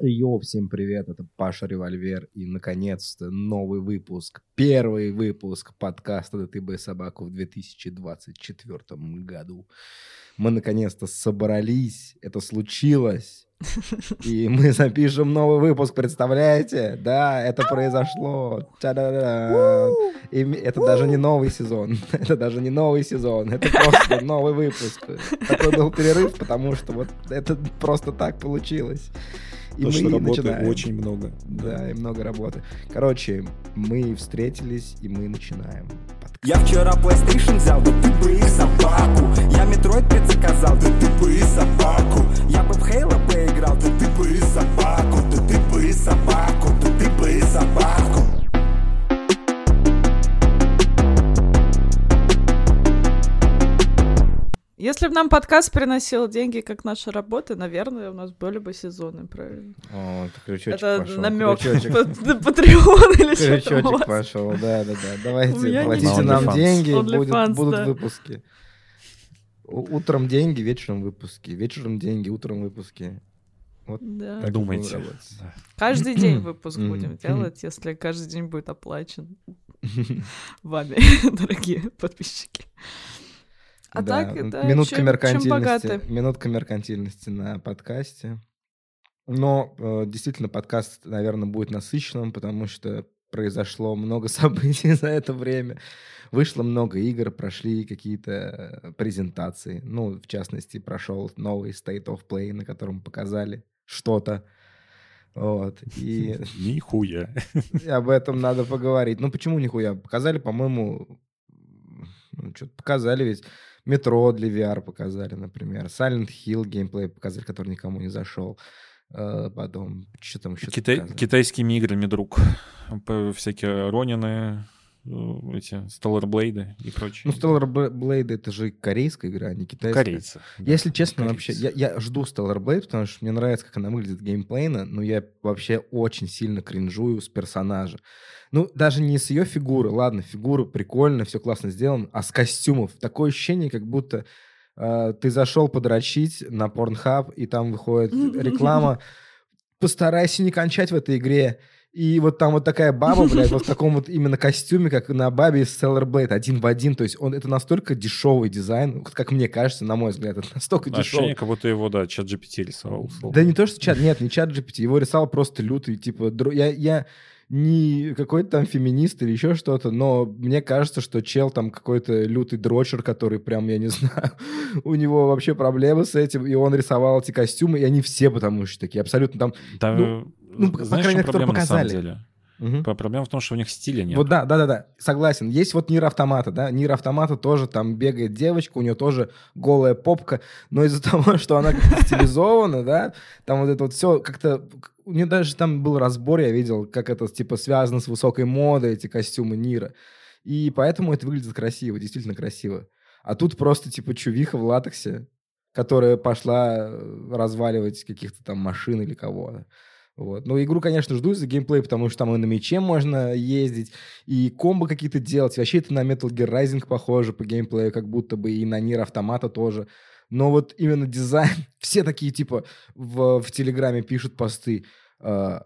Йо, всем привет, это Паша Револьвер, и, наконец-то, новый выпуск, первый выпуск подкаста «Да ты бы собаку» в 2024 году. Мы, наконец-то, собрались, это случилось, и мы запишем новый выпуск, представляете? Да, это произошло. И это даже не новый сезон. Это даже не новый сезон. Это просто новый выпуск. Такой был перерыв, потому что вот это просто так получилось. И Потому что работы начинаем. очень много. Да, и много работы. Короче, мы встретились, и мы начинаем. Я вчера PlayStation взял, да ты бы и собаку. Я Metroid предзаказал, да ты бы и собаку. Я бы в Halo поиграл, да ты бы и собаку. Да ты бы и собаку, да ты бы и собаку. Если бы нам подкаст приносил деньги, как наша работа, наверное, у нас были бы сезоны, правильно? О, это крючочек Это пошел. намек Патреон или что Крючочек пошел, да, да, да. Давайте, платите нам деньги, будут выпуски. Утром деньги, вечером выпуски. Вечером деньги, утром выпуски. Да. Так Думайте. Да. Каждый день выпуск будем делать, если каждый день будет оплачен вами, дорогие подписчики. А Да, так, это минутка чем, чем меркантильности, богаты. минутка меркантильности на подкасте. Но э, действительно подкаст, наверное, будет насыщенным, потому что произошло много событий за это время. Вышло много игр, прошли какие-то э, презентации. Ну, в частности, прошел новый State of Play, на котором показали что-то. Вот. И Нихуя. об этом надо поговорить. Ну, почему нихуя? Показали, по-моему, ну, что-то показали ведь. Метро для VR показали, например. Silent Hill геймплей показали, который никому не зашел. Э, Потом, что там еще Китай- показали? Китайскими играми, друг. Всякие Ронины, э, эти Stellar Blade и прочее. Ну, Stellar Bla- Blade это же корейская игра, а не китайская. Корейцы. да, Если честно, корейцы. вообще, я, я жду Stellar Blade, потому что мне нравится, как она выглядит геймплейно, но я вообще очень сильно кринжую с персонажа. Ну, даже не с ее фигуры, ладно, фигура прикольно, все классно сделано, а с костюмов. Такое ощущение, как будто э, ты зашел подрочить на Pornhub, и там выходит реклама «Постарайся не кончать в этой игре». И вот там вот такая баба, блядь, вот в таком вот именно костюме, как на бабе из Stellar Blade, один в один. То есть он, это настолько дешевый дизайн, как мне кажется, на мой взгляд, это настолько дешевый. Ощущение, как будто его, да, чат GPT рисовал. условно. Да не то, что чат, нет, не чат GPT, его рисовал просто лютый, типа, я, я не какой-то там феминист или еще что-то, но мне кажется, что чел там какой-то лютый дрочер, который прям, я не знаю, у него вообще проблемы с этим, и он рисовал эти костюмы, и они все потому что такие, абсолютно там... Да, ну, ну, по знаешь, крайней мере, которые проблема на самом показали. деле? П- Проблема в том, что у них стиля нет. Вот да, да, да, да, согласен. Есть вот Нир Автомата, да, Нир Автомата тоже там бегает девочка, у нее тоже голая попка, но из-за того, что она стилизована, да, там вот это вот все как-то... У нее даже там был разбор, я видел, как это типа связано с высокой модой, эти костюмы Нира. И поэтому это выглядит красиво, действительно красиво. А тут просто типа чувиха в латексе, которая пошла э, разваливать каких-то там машин или кого-то. Вот. Ну, игру, конечно, жду из-за геймплея, потому что там и на мече можно ездить, и комбо какие-то делать. Вообще это на Metal Gear Rising похоже по геймплею, как будто бы и на Нир Автомата тоже. Но вот именно дизайн, все такие, типа, в, в Телеграме пишут посты, э,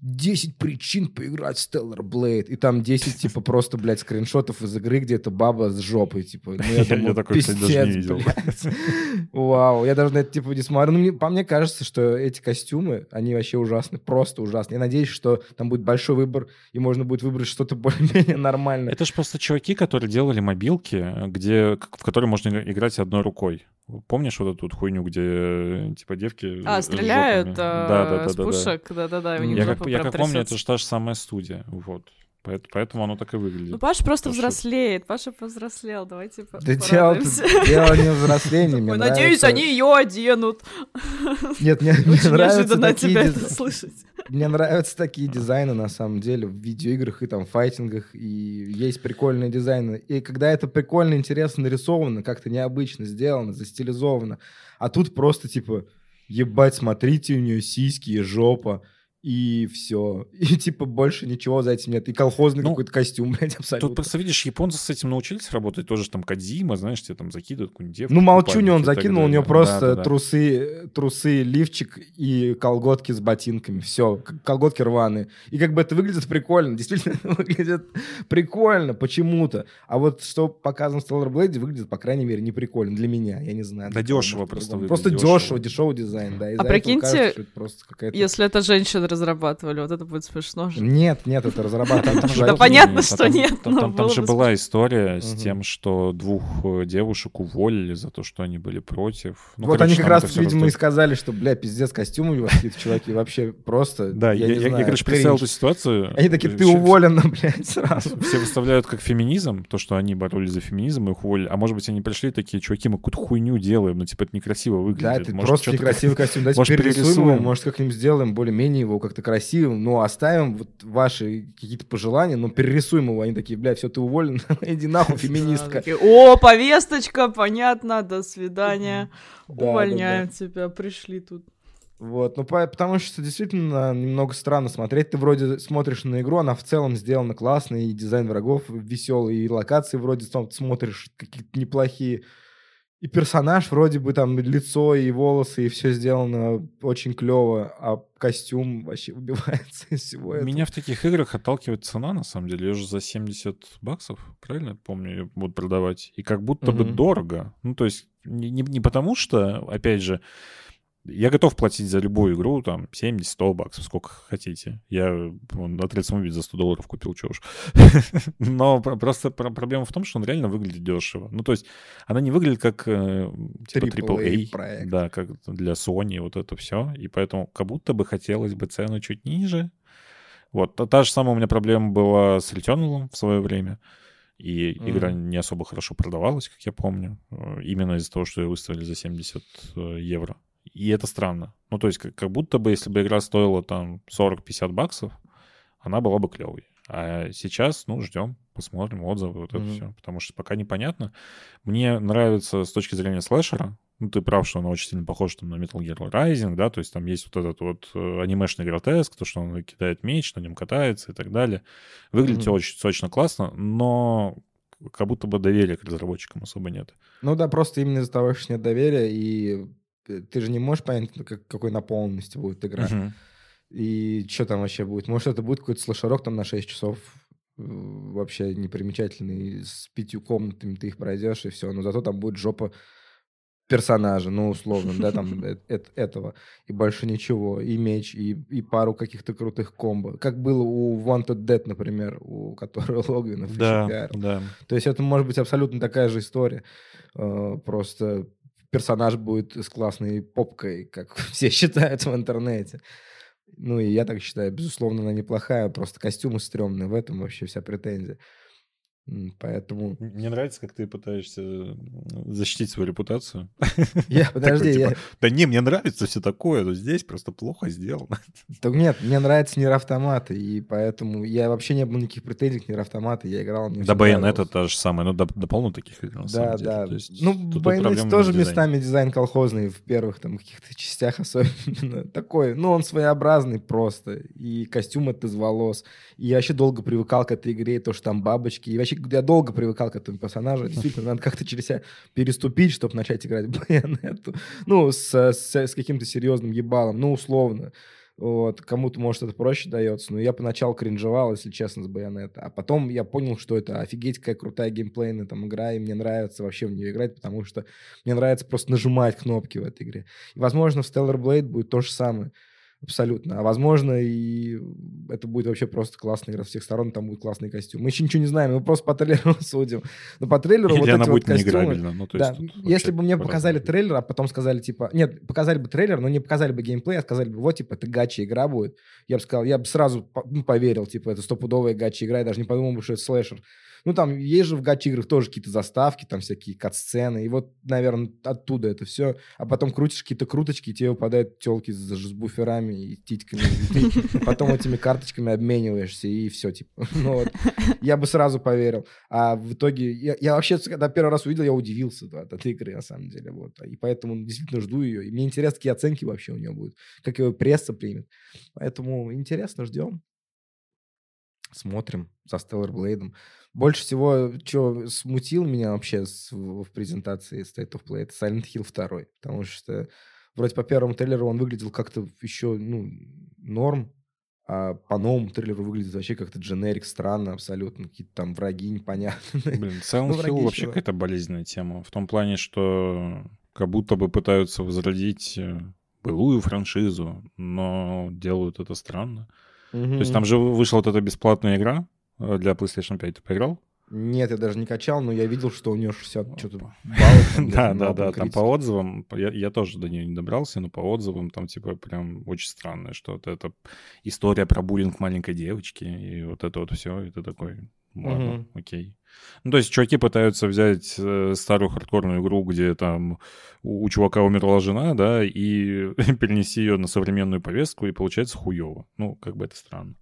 10 причин поиграть в Stellar Blade. И там 10, типа, просто, блядь, скриншотов из игры, где это баба с жопой, типа. Ну, Я- думаю, я такой, кстати, даже не пиздец, видел. блядь. Вау, я даже на это, типа, не смотрю. Ну, мне- по мне кажется, что эти костюмы, они вообще ужасны, просто ужасны. Я надеюсь, что там будет большой выбор, и можно будет выбрать что-то более-менее нормальное. Это же просто чуваки, которые делали мобилки, где, к- в которые можно игра- играть одной рукой. Помнишь вот эту хуйню, где э, типа девки А, стреляют а, да, да, да, с пушек, да-да-да, Я как, я как помню, это же та же самая студия. Вот. Поэт- Поэтому оно так и выглядит. Ну, Паша просто Потому что- взрослеет, Паша повзрослел, давайте Да дело, дело не в взрослении, мне Ой, Надеюсь, нравится- они ее оденут. Нет, мне, мне Очень нравятся такие тебя диз- это слышать. Мне нравятся такие дизайны, на самом деле, в видеоиграх и там файтингах, и есть прикольные дизайны. И когда это прикольно, интересно нарисовано, как-то необычно сделано, застилизовано, а тут просто, типа, ебать, смотрите, у нее сиськи и жопа, и все. И типа больше ничего за этим нет. И колхозный Ну, какой-то костюм, блядь, Тут абсолютно. просто видишь, японцы с этим научились работать, тоже там Кадзима, знаешь, тебе там закидывают какую-нибудь девку. Ну, в молчу, не он закинул, у него просто Да-да-да. трусы, трусы, лифчик и колготки с ботинками. Все, колготки рваные. И как бы это выглядит прикольно, действительно выглядит прикольно почему-то. А вот что показано в Stellar Blade выглядит, по крайней мере, не прикольно для меня, я не знаю. Да дешево просто выглядит, Просто дешево. дешевый дизайн, да. из-за А прикиньте, кажется, что это просто какая-то... Если это женщины разрабатывали, вот это будет смешно же. Нет, нет, это же Да понятно, что нет, Там, было же бы была история с тем, что двух э, девушек уволили за то, что они были против. Ну, вот они как раз, видимо, и сказали, что, бля, пиздец, костюмы у вас какие-то чуваки вообще просто... Да, я, короче, представил эту ситуацию. Они такие, ты Все- уволена, блядь, сразу. Все выставляют как феминизм, то, что они боролись за феминизм, и их уволили. А может быть, они пришли такие, чуваки, мы какую-то хуйню делаем, ну, типа, это некрасиво выглядит. Да, это просто некрасивый костюм. Давайте может, перерисуем его, может, как-нибудь сделаем более-менее его как-то красивым, но оставим вот ваши какие-то пожелания, но перерисуем его. Они такие, бля, все, ты уволен, иди нахуй, феминистка. О, повесточка, понятно, до свидания. Да, да, Увольняем тебя, пришли тут. Вот, ну, по- потому что действительно немного странно смотреть. Ты вроде смотришь на игру, она в целом сделана классно, и дизайн врагов веселый, и локации вроде см- смотришь какие-то неплохие. И персонаж вроде бы там лицо и волосы, и все сделано очень клево, а костюм вообще убивается из всего этого. Меня в таких играх отталкивает цена, на самом деле. Ее же за 70 баксов, правильно я помню, её будут продавать. И как будто бы Мгм. дорого. Ну, то есть не, не- не потому что, опять же, я готов платить за любую игру, там, 70-100 баксов, сколько хотите. Я на третьем убить за 100 долларов купил, чего уж. Но про- просто про- проблема в том, что он реально выглядит дешево. Ну, то есть она не выглядит как э, типа AAA проект. да, как для Sony, вот это все. И поэтому как будто бы хотелось бы цену чуть ниже. Вот, та, та же самая у меня проблема была с Returnal в свое время. И игра не особо хорошо продавалась, как я помню. э, Именно из-за того, что ее выставили за 70 э, евро. И это странно. Ну, то есть, как, как будто бы, если бы игра стоила там 40-50 баксов, она была бы клевой. А сейчас, ну, ждем, посмотрим отзывы, вот это Мгм. все. Потому что пока непонятно. Мне нравится с точки зрения слэшера, ну, ты прав, что она очень сильно похожа там, на Metal Gear Rising, да, то есть там есть вот этот вот э, анимешный гротеск, то, что он кидает меч, на нем катается и так далее. Выглядит Мгм. очень сочно, классно, но как будто бы доверия к разработчикам особо нет. Ну да, просто именно из-за того, что нет доверия, и ты же не можешь понять, ну, как- какой наполненности будет игра. Мгм. И что там вообще будет? Может, это будет какой-то слэшерок там на 6 часов, э, вообще непримечательный, с пятью комнатами ты их пройдешь, и все. Но зато там будет жопа персонажа, ну, условно, да, там э- этого. И больше ничего. И меч, и, и пару каких-то крутых комбо. Как было у Wanted Dead, например, у которого Логвинов Да, да. То есть это может быть абсолютно такая же история. Э, Просто персонаж будет с классной попкой, как все считают в интернете. Ну и я так считаю, безусловно, она неплохая, просто костюмы стрёмные, в этом вообще вся претензия. Поэтому... Мне нравится, как ты пытаешься защитить свою репутацию. Я, подожди, Такой, я... типа, Да не, мне нравится все такое, но здесь просто плохо сделано. Так нет, мне нравятся Нир Автоматы, и поэтому я вообще не было никаких претензий к Нир Автоматы, я играл, Да, Bayonetta нравилось. та же самая, ну, да, полно таких игр, Да, да. То есть ну, проблема тоже местами дизайн колхозный в первых там каких-то частях особенно. Такой, ну, он своеобразный просто. И костюм это из волос. И я вообще долго привыкал к этой игре, и то, что там бабочки. И вообще я долго привыкал к этому персонажу. Действительно, надо как-то через себя переступить, чтобы начать играть в Байонетту. Ну, с, с, с каким-то серьезным ебалом, ну, условно. Вот. Кому-то, может, это проще дается, но я поначалу кринжевал, если честно, с Байонета. А потом я понял, что это офигеть какая крутая геймплейная там игра, и мне нравится вообще в нее играть, потому что мне нравится просто нажимать кнопки в этой игре. И, возможно, в Stellar Blade будет то же самое. Абсолютно. А возможно, и это будет вообще просто классная игра с всех сторон, там будет классный костюм. Мы еще ничего не знаем, мы просто по трейлеру судим. Но по трейлеру Или вот она эти будет вот костюмы... Ну, то есть Да, если бы мне по-разному показали трейлер, а потом сказали, типа... Нет, показали бы трейлер, но не показали бы геймплей, а сказали бы, вот, типа, это гача игра будет. Я бы сказал, я бы сразу ну, поверил, типа, это стопудовая гача игра, я даже не подумал бы, что это слэшер. Ну, там есть же в гачи-играх тоже какие-то заставки, там всякие кат-сцены, и вот, наверное, оттуда это все. А потом крутишь какие-то круточки, и тебе выпадают телки с, с буферами и титьками. И ты потом этими карточками обмениваешься, и все, типа. Ну, вот. Я бы сразу поверил. А в итоге, я, я вообще, когда первый раз увидел, я удивился да, от этой игры, на самом деле. Вот. И поэтому действительно жду ее. И мне интересно, какие оценки вообще у нее будут, как его пресса примет. Поэтому интересно, ждем. Смотрим за Stellar Blade. Больше всего, что смутил меня вообще с, в, в презентации State of Play, это Silent Hill 2. Потому что вроде по первому трейлеру он выглядел как-то еще, ну, норм, а по новому трейлеру выглядит вообще как-то дженерик, странно абсолютно. Какие-то там враги непонятные. Блин, Silent Ну, Hill вообще какая-то болезненная тема. В том плане, что как будто бы пытаются возродить э, былую франшизу, но делают это странно. То есть там же вышла вот эта бесплатная игра э, для PlayStation 5. Ты поиграл? Нет, я даже не качал, но я видел, что у нее 60 что-то баллов. Да, да, да. Там по отзывам, я, я тоже до нее не добрался, но по отзывам там типа прям очень странное, что вот это история про буллинг маленькой девочки, и вот это вот все, и ты такой, ладно, Мгм. окей. Ну, то есть чуваки пытаются взять э, старую хардкорную игру, где там у, у чувака умерла жена, да, и перенести ее на современную повестку, и получается хуево. Ну, как бы это странно.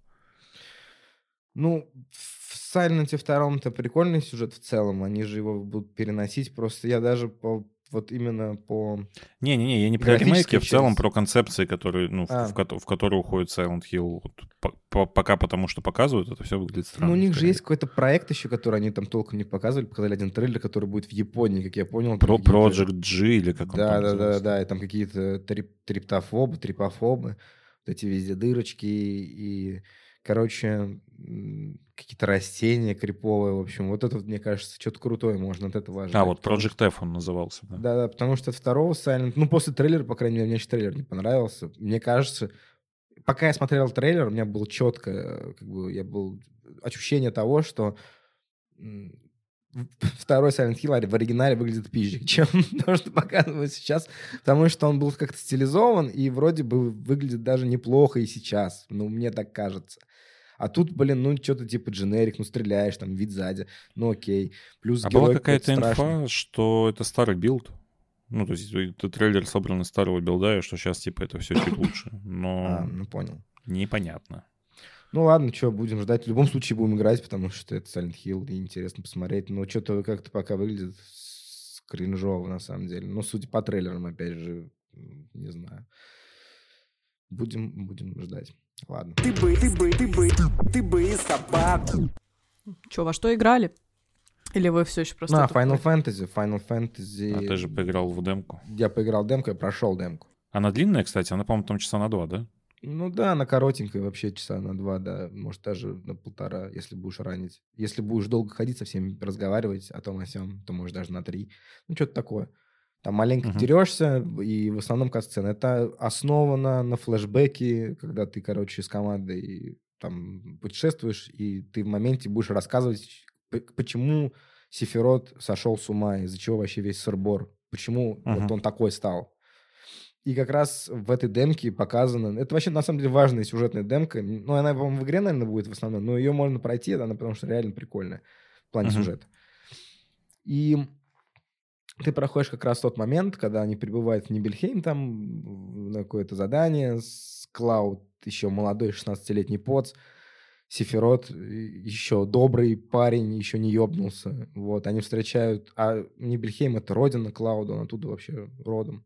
Ну, в Silent втором-то прикольный сюжет в целом. Они же его будут переносить. Просто я даже по вот именно по... Не-не-не, я не про ремейки, а в целом про концепции, которые, ну, в- А. в, кото- в которые уходит Silent Hill. Вот по- по- пока потому что показывают, это все выглядит странно. ну, у них же скорее. есть какой-то проект еще, который они там толком не показывали. Показали один трейлер, который будет в Японии, как я понял. Про Project G или как он Да, да, да, да, и там какие-то трип- триптофобы, трипофобы, вот эти везде дырочки и, короче, какие-то растения криповые, в общем, вот это, мне кажется, что-то крутое можно от этого ожидать. А, вот Project F он назывался. Да. Да, да, потому что от второго Silent, ну, после трейлера, по крайней мере, мне еще трейлер не понравился. Мне кажется, пока я смотрел трейлер, у меня было четко, э, как бы, я был ощущение того, что второй Silent Hill в оригинале выглядит пизже, чем то, что показывают сейчас, потому что он был как-то стилизован и вроде бы выглядит даже неплохо и сейчас, ну, мне так кажется. А тут, блин, ну, что-то типа дженерик, ну, стреляешь, там, вид сзади, ну, окей. Плюс А была какая-то инфа, что это старый билд. Ну, то есть это трейлер собран из старого билда, и что сейчас, типа, это все чуть лучше. Но А, ну, понял. непонятно. Ну ладно, что, будем ждать. В любом случае будем играть, потому что это Silent Hill, и интересно посмотреть. Но что-то как-то пока выглядит кринжово, на самом деле. Ну, судя по трейлерам, опять же, не знаю. Будем, будем ждать. Ладно. Ты бы, ты бы, ты бы, ты бы и собаку. Че, во что играли? Или вы все еще просто... А Final Fantasy, Final Fantasy... А ты же поиграл в демку. Я поиграл демку, я прошел демку. Она длинная, кстати, она, по-моему, там часа на два, да? Ну да, она коротенькая, вообще часа на два, да, может даже на полтора, если будешь ранить. Если будешь долго ходить со всеми, разговаривать о том о сём, то может даже на три. Ну, что-то такое. Там маленько Мгм. дерешься, и в основном катсцены. Это основано на флешбеке, когда ты, короче, с командой там путешествуешь, и ты в моменте будешь рассказывать, почему Сефирот сошел с ума, из-за чего вообще весь сырбор, почему Мгм. вот он такой стал. И как раз в этой демке показано... Это вообще, на самом деле, важная сюжетная демка. Ну, она, по-моему, в игре, наверное, будет в основном, но ее можно пройти, она потому что реально прикольная в плане Мгм. сюжета. И ты проходишь как раз тот момент, когда они прибывают в Нибельхейм там на какое-то задание, с Клауд еще молодой 16-летний поц, Сефирот еще добрый парень, еще не ёбнулся. Вот, они встречают... А Нибельхейм — это родина Клауда, он оттуда вообще родом.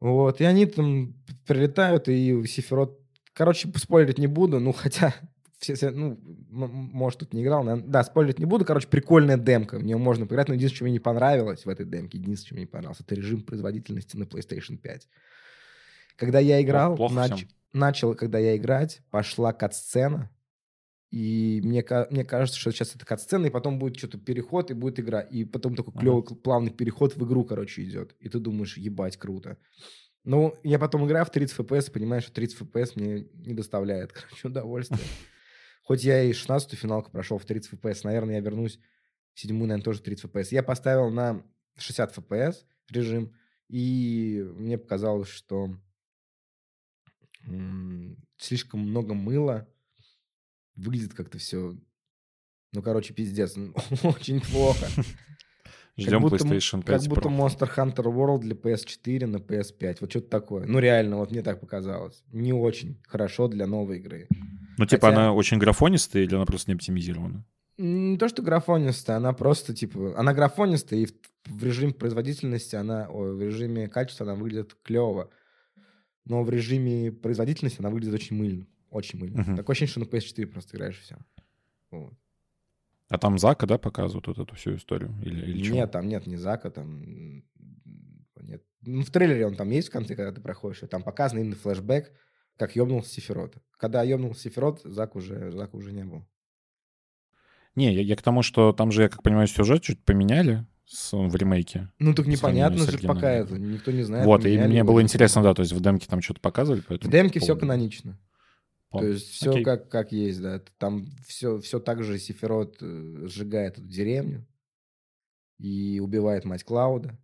Вот, и они там прилетают, и Сефирот... Короче, спойлерить не буду, ну, хотя... Все, все- ну, может, тут не играл. наверно. Да, спойлерить не буду. Короче, прикольная демка. В нее можно поиграть, но единственное, что мне не понравилось в этой демке, единственное, что мне не понравилось, это режим производительности на PlayStation 5. Когда я играл, плохо нач- всем. начал, когда я играть, пошла кат-сцена, и мне, мне кажется, что сейчас это кат-сцена, и потом будет что-то переход, и будет игра. И потом такой Ага. клевый, плавный переход в игру, короче, идет. И ты думаешь, ебать, круто. Ну, я потом играю в 30 FPS, и понимаю, что 30 FPS мне не доставляет, короче, удовольствия. Хоть я и 16-ю финалку прошел в 30 FPS, наверное, я вернусь в седьмую, наверное, тоже 30 FPS. Я поставил на 60 FPS режим, и мне показалось, что м, слишком много мыла, выглядит как-то все Ну, короче, пиздец. Очень плохо. Ждем будто м- PlayStation 5 Как будто Pro. Monster Hunter World для PS4 на PS5. Вот что-то такое. Ну, реально, вот мне так показалось. Не очень хорошо для новой игры. Ну, типа, хотя- она очень графонистая или она просто не оптимизирована? Не то, что графонистая, она просто, типа... Она графонистая, и в, в режиме производительности она... Ой, в режиме качества она выглядит клево. Но в режиме производительности она выглядит очень мыльно. Очень мыльно. Мгм. Такое ощущение, что на PS4 просто играешь и все. А там Зака, да, показывают вот эту всю историю? Или, или? Нет, там нет ни Зака, там... Нет. Ну, в трейлере он там есть в конце, когда ты проходишь, и там показан именно флешбэк, как ёбнулся Сефирот. Когда ёбнулся Сефирот, Зак уже, Зака уже не был. Не, я, я к тому, что там же, я как понимаю, сюжет чуть поменяли с, в ремейке. Ну, так непонятно же пока это. Никто не знает. вот, и мне было интересно, да, то есть в демке там что-то показывали, В поэтому... демке все помню. Канонично. То есть все Окей. как, как есть, да. Там все, все так же Сефирот э, сжигает эту деревню и убивает мать Клауда,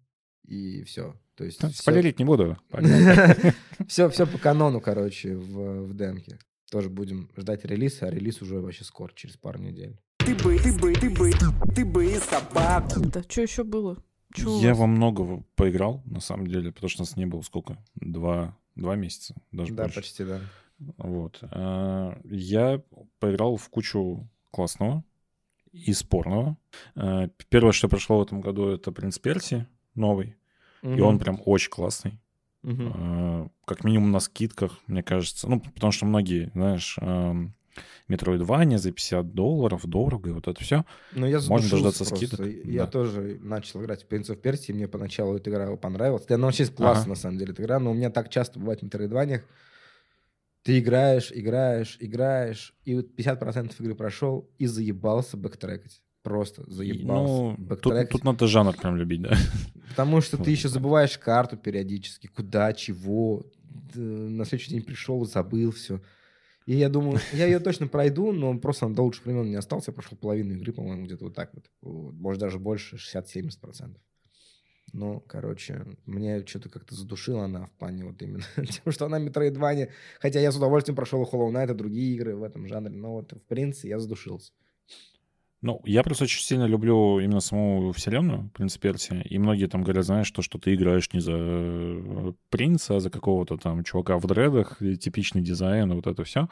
и все. То есть Да, все, Спойлерить не буду. Все, все по канону, короче, в, в демке. Тоже будем ждать релиза, а релиз уже вообще скоро, через пару недель. Ты бы, ты бы, ты бы, ты бы и собаку. Да, что еще было? У Я во много поиграл, на самом деле, потому что нас не было сколько? Два, два месяца, даже Да, больше. почти, да. Вот. А, Я поиграл в кучу классного и спорного. А, Первое, что прошло в этом году, это «Принц Перси» новый. И он прям очень классный. А, Как минимум на скидках, мне кажется. Ну, потому что многие, знаешь, Metroidvania за 50 долларов, дорого, и вот это все. Ну, я Можно дождаться просто. скидок, Я да. тоже начал играть в Prince of Persia, и мне поначалу эта игра понравилась. Она вообще классная, Ага. на самом деле, эта игра, но у меня так часто бывает в Metroidvaniях. Ты играешь, играешь, играешь, и вот 50% игры прошел, и заебался бэктрекать. Просто заебался. Ну, тут, бэктрекать. тут надо жанр прям любить, да. Потому что ты еще забываешь карту периодически, куда, чего. На следующий день пришел, забыл все. И я думаю, я ее точно пройду, но просто надо лучше времени не остался. Я прошел половину игры, по-моему, где-то вот так. Вот, Может, даже больше, 60-70%. Ну, короче, мне что-то как-то задушила она в плане вот именно тем, что она метроидване. Хотя я с удовольствием прошел и Hollow Knight, и другие игры в этом жанре. Но вот, в принципе, я задушился. Ну, я просто очень сильно люблю именно саму вселенную, «Принц Персия», и многие там говорят, знаешь, то, что ты играешь не за принца, а за какого-то там чувака в дредах, типичный дизайн, вот это все.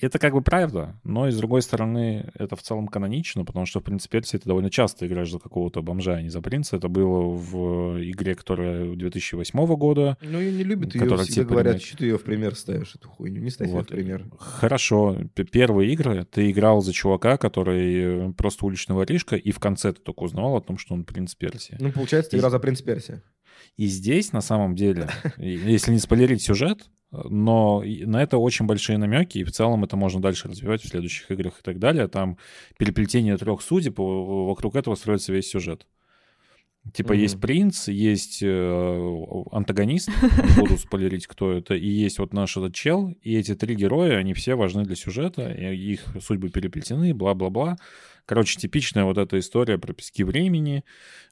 Это как бы правда, но и с другой стороны, это в целом канонично, потому что в «Принц Персии» ты довольно часто играешь за какого-то бомжа, а не за принца. Это было в игре, которая 2008 года, Ну, ее не любят, ее всегда типа говорят, ремейк. что ты ее в пример ставишь, эту хуйню. Не ставь ее в Вот. пример. Хорошо. Первые игры ты играл за чувака, который э, просто уличный воришка, и в конце ты только узнавал о том, что он принц Персии. Ну, получается, ты И- играл за принц Персия. И здесь, на самом деле, и- если не спойлерить сюжет, но на это очень большие намеки, и в целом это можно дальше развивать в следующих играх и так далее. Там переплетение трех судеб, вокруг этого строится весь сюжет. Типа Мгм. есть принц, есть э, антагонист, буду спойлерить, кто это, и есть вот наш этот чел, и эти три героя, они все важны для сюжета, их судьбы переплетены, бла-бла-бла. Короче, типичная вот эта история про пески времени,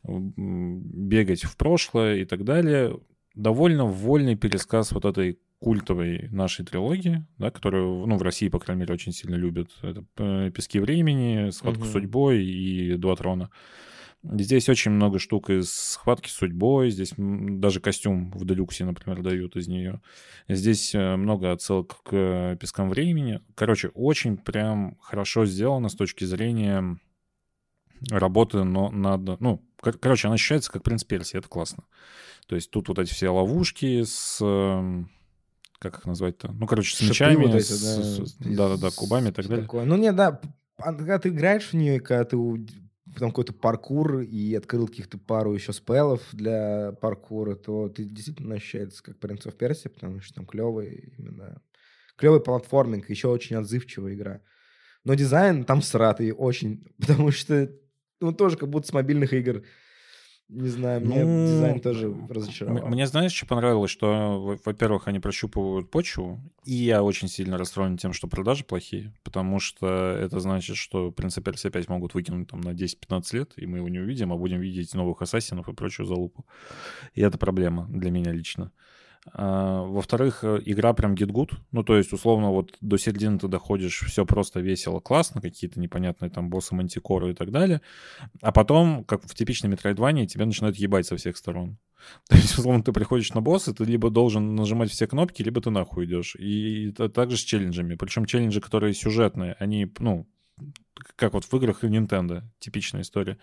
бегать в прошлое и так далее. Довольно вольный пересказ вот этой культовой нашей трилогии, да, которую, ну, в России, по крайней мере, очень сильно любят. Это э, «Пески времени», «Схватка Мгм. с судьбой» и «Два трона». Здесь очень много штук из «Схватки с судьбой», здесь даже костюм в «Делюксе», например, дают из нее. Здесь э, много отсылок к э, «Пескам времени». Короче, очень прям хорошо сделано с точки зрения работы но над... Ну, кор- короче, она ощущается как «Принц Персии», это классно. То есть тут вот эти все ловушки с... Как их назвать-то? Ну, короче, с Шипы мечами, вот эти, с- да, с- из- да-да-да, кубами и так далее. такое. Ну, не, да, а когда ты играешь в нее, когда ты там какой-то паркур и открыл каких-то пару еще спеллов для паркура, то ты действительно ощущается как Prince of Persia, потому что там клевый именно клевый платформинг, еще очень отзывчивая игра. Но дизайн там сратый очень, потому что ну тоже как будто с мобильных игр. Не знаю, мне Ну, дизайн тоже разочаровал. Мне, знаешь, что понравилось? Что, во- во-первых, они прощупывают почву, и я очень сильно расстроен тем, что продажи плохие, потому что это значит, что «Принца Персия» опять могут выкинуть там на 10-15 лет, и мы его не увидим, а будем видеть новых ассасинов и прочую залупу. И это проблема для меня лично. А, во-вторых, э, игра прям get good. Ну, то есть, условно, вот до середины ты доходишь, все просто весело, классно, какие-то непонятные там боссы мантикоры и так далее. А потом, как в типичной метроидване, тебя начинают ебать со всех сторон. То есть, условно, ты приходишь на босса, ты либо должен нажимать все кнопки, либо ты нахуй идешь. И это также с челленджами. Причем челленджи, которые сюжетные, они, ну, как вот в играх Nintendo, типичная история.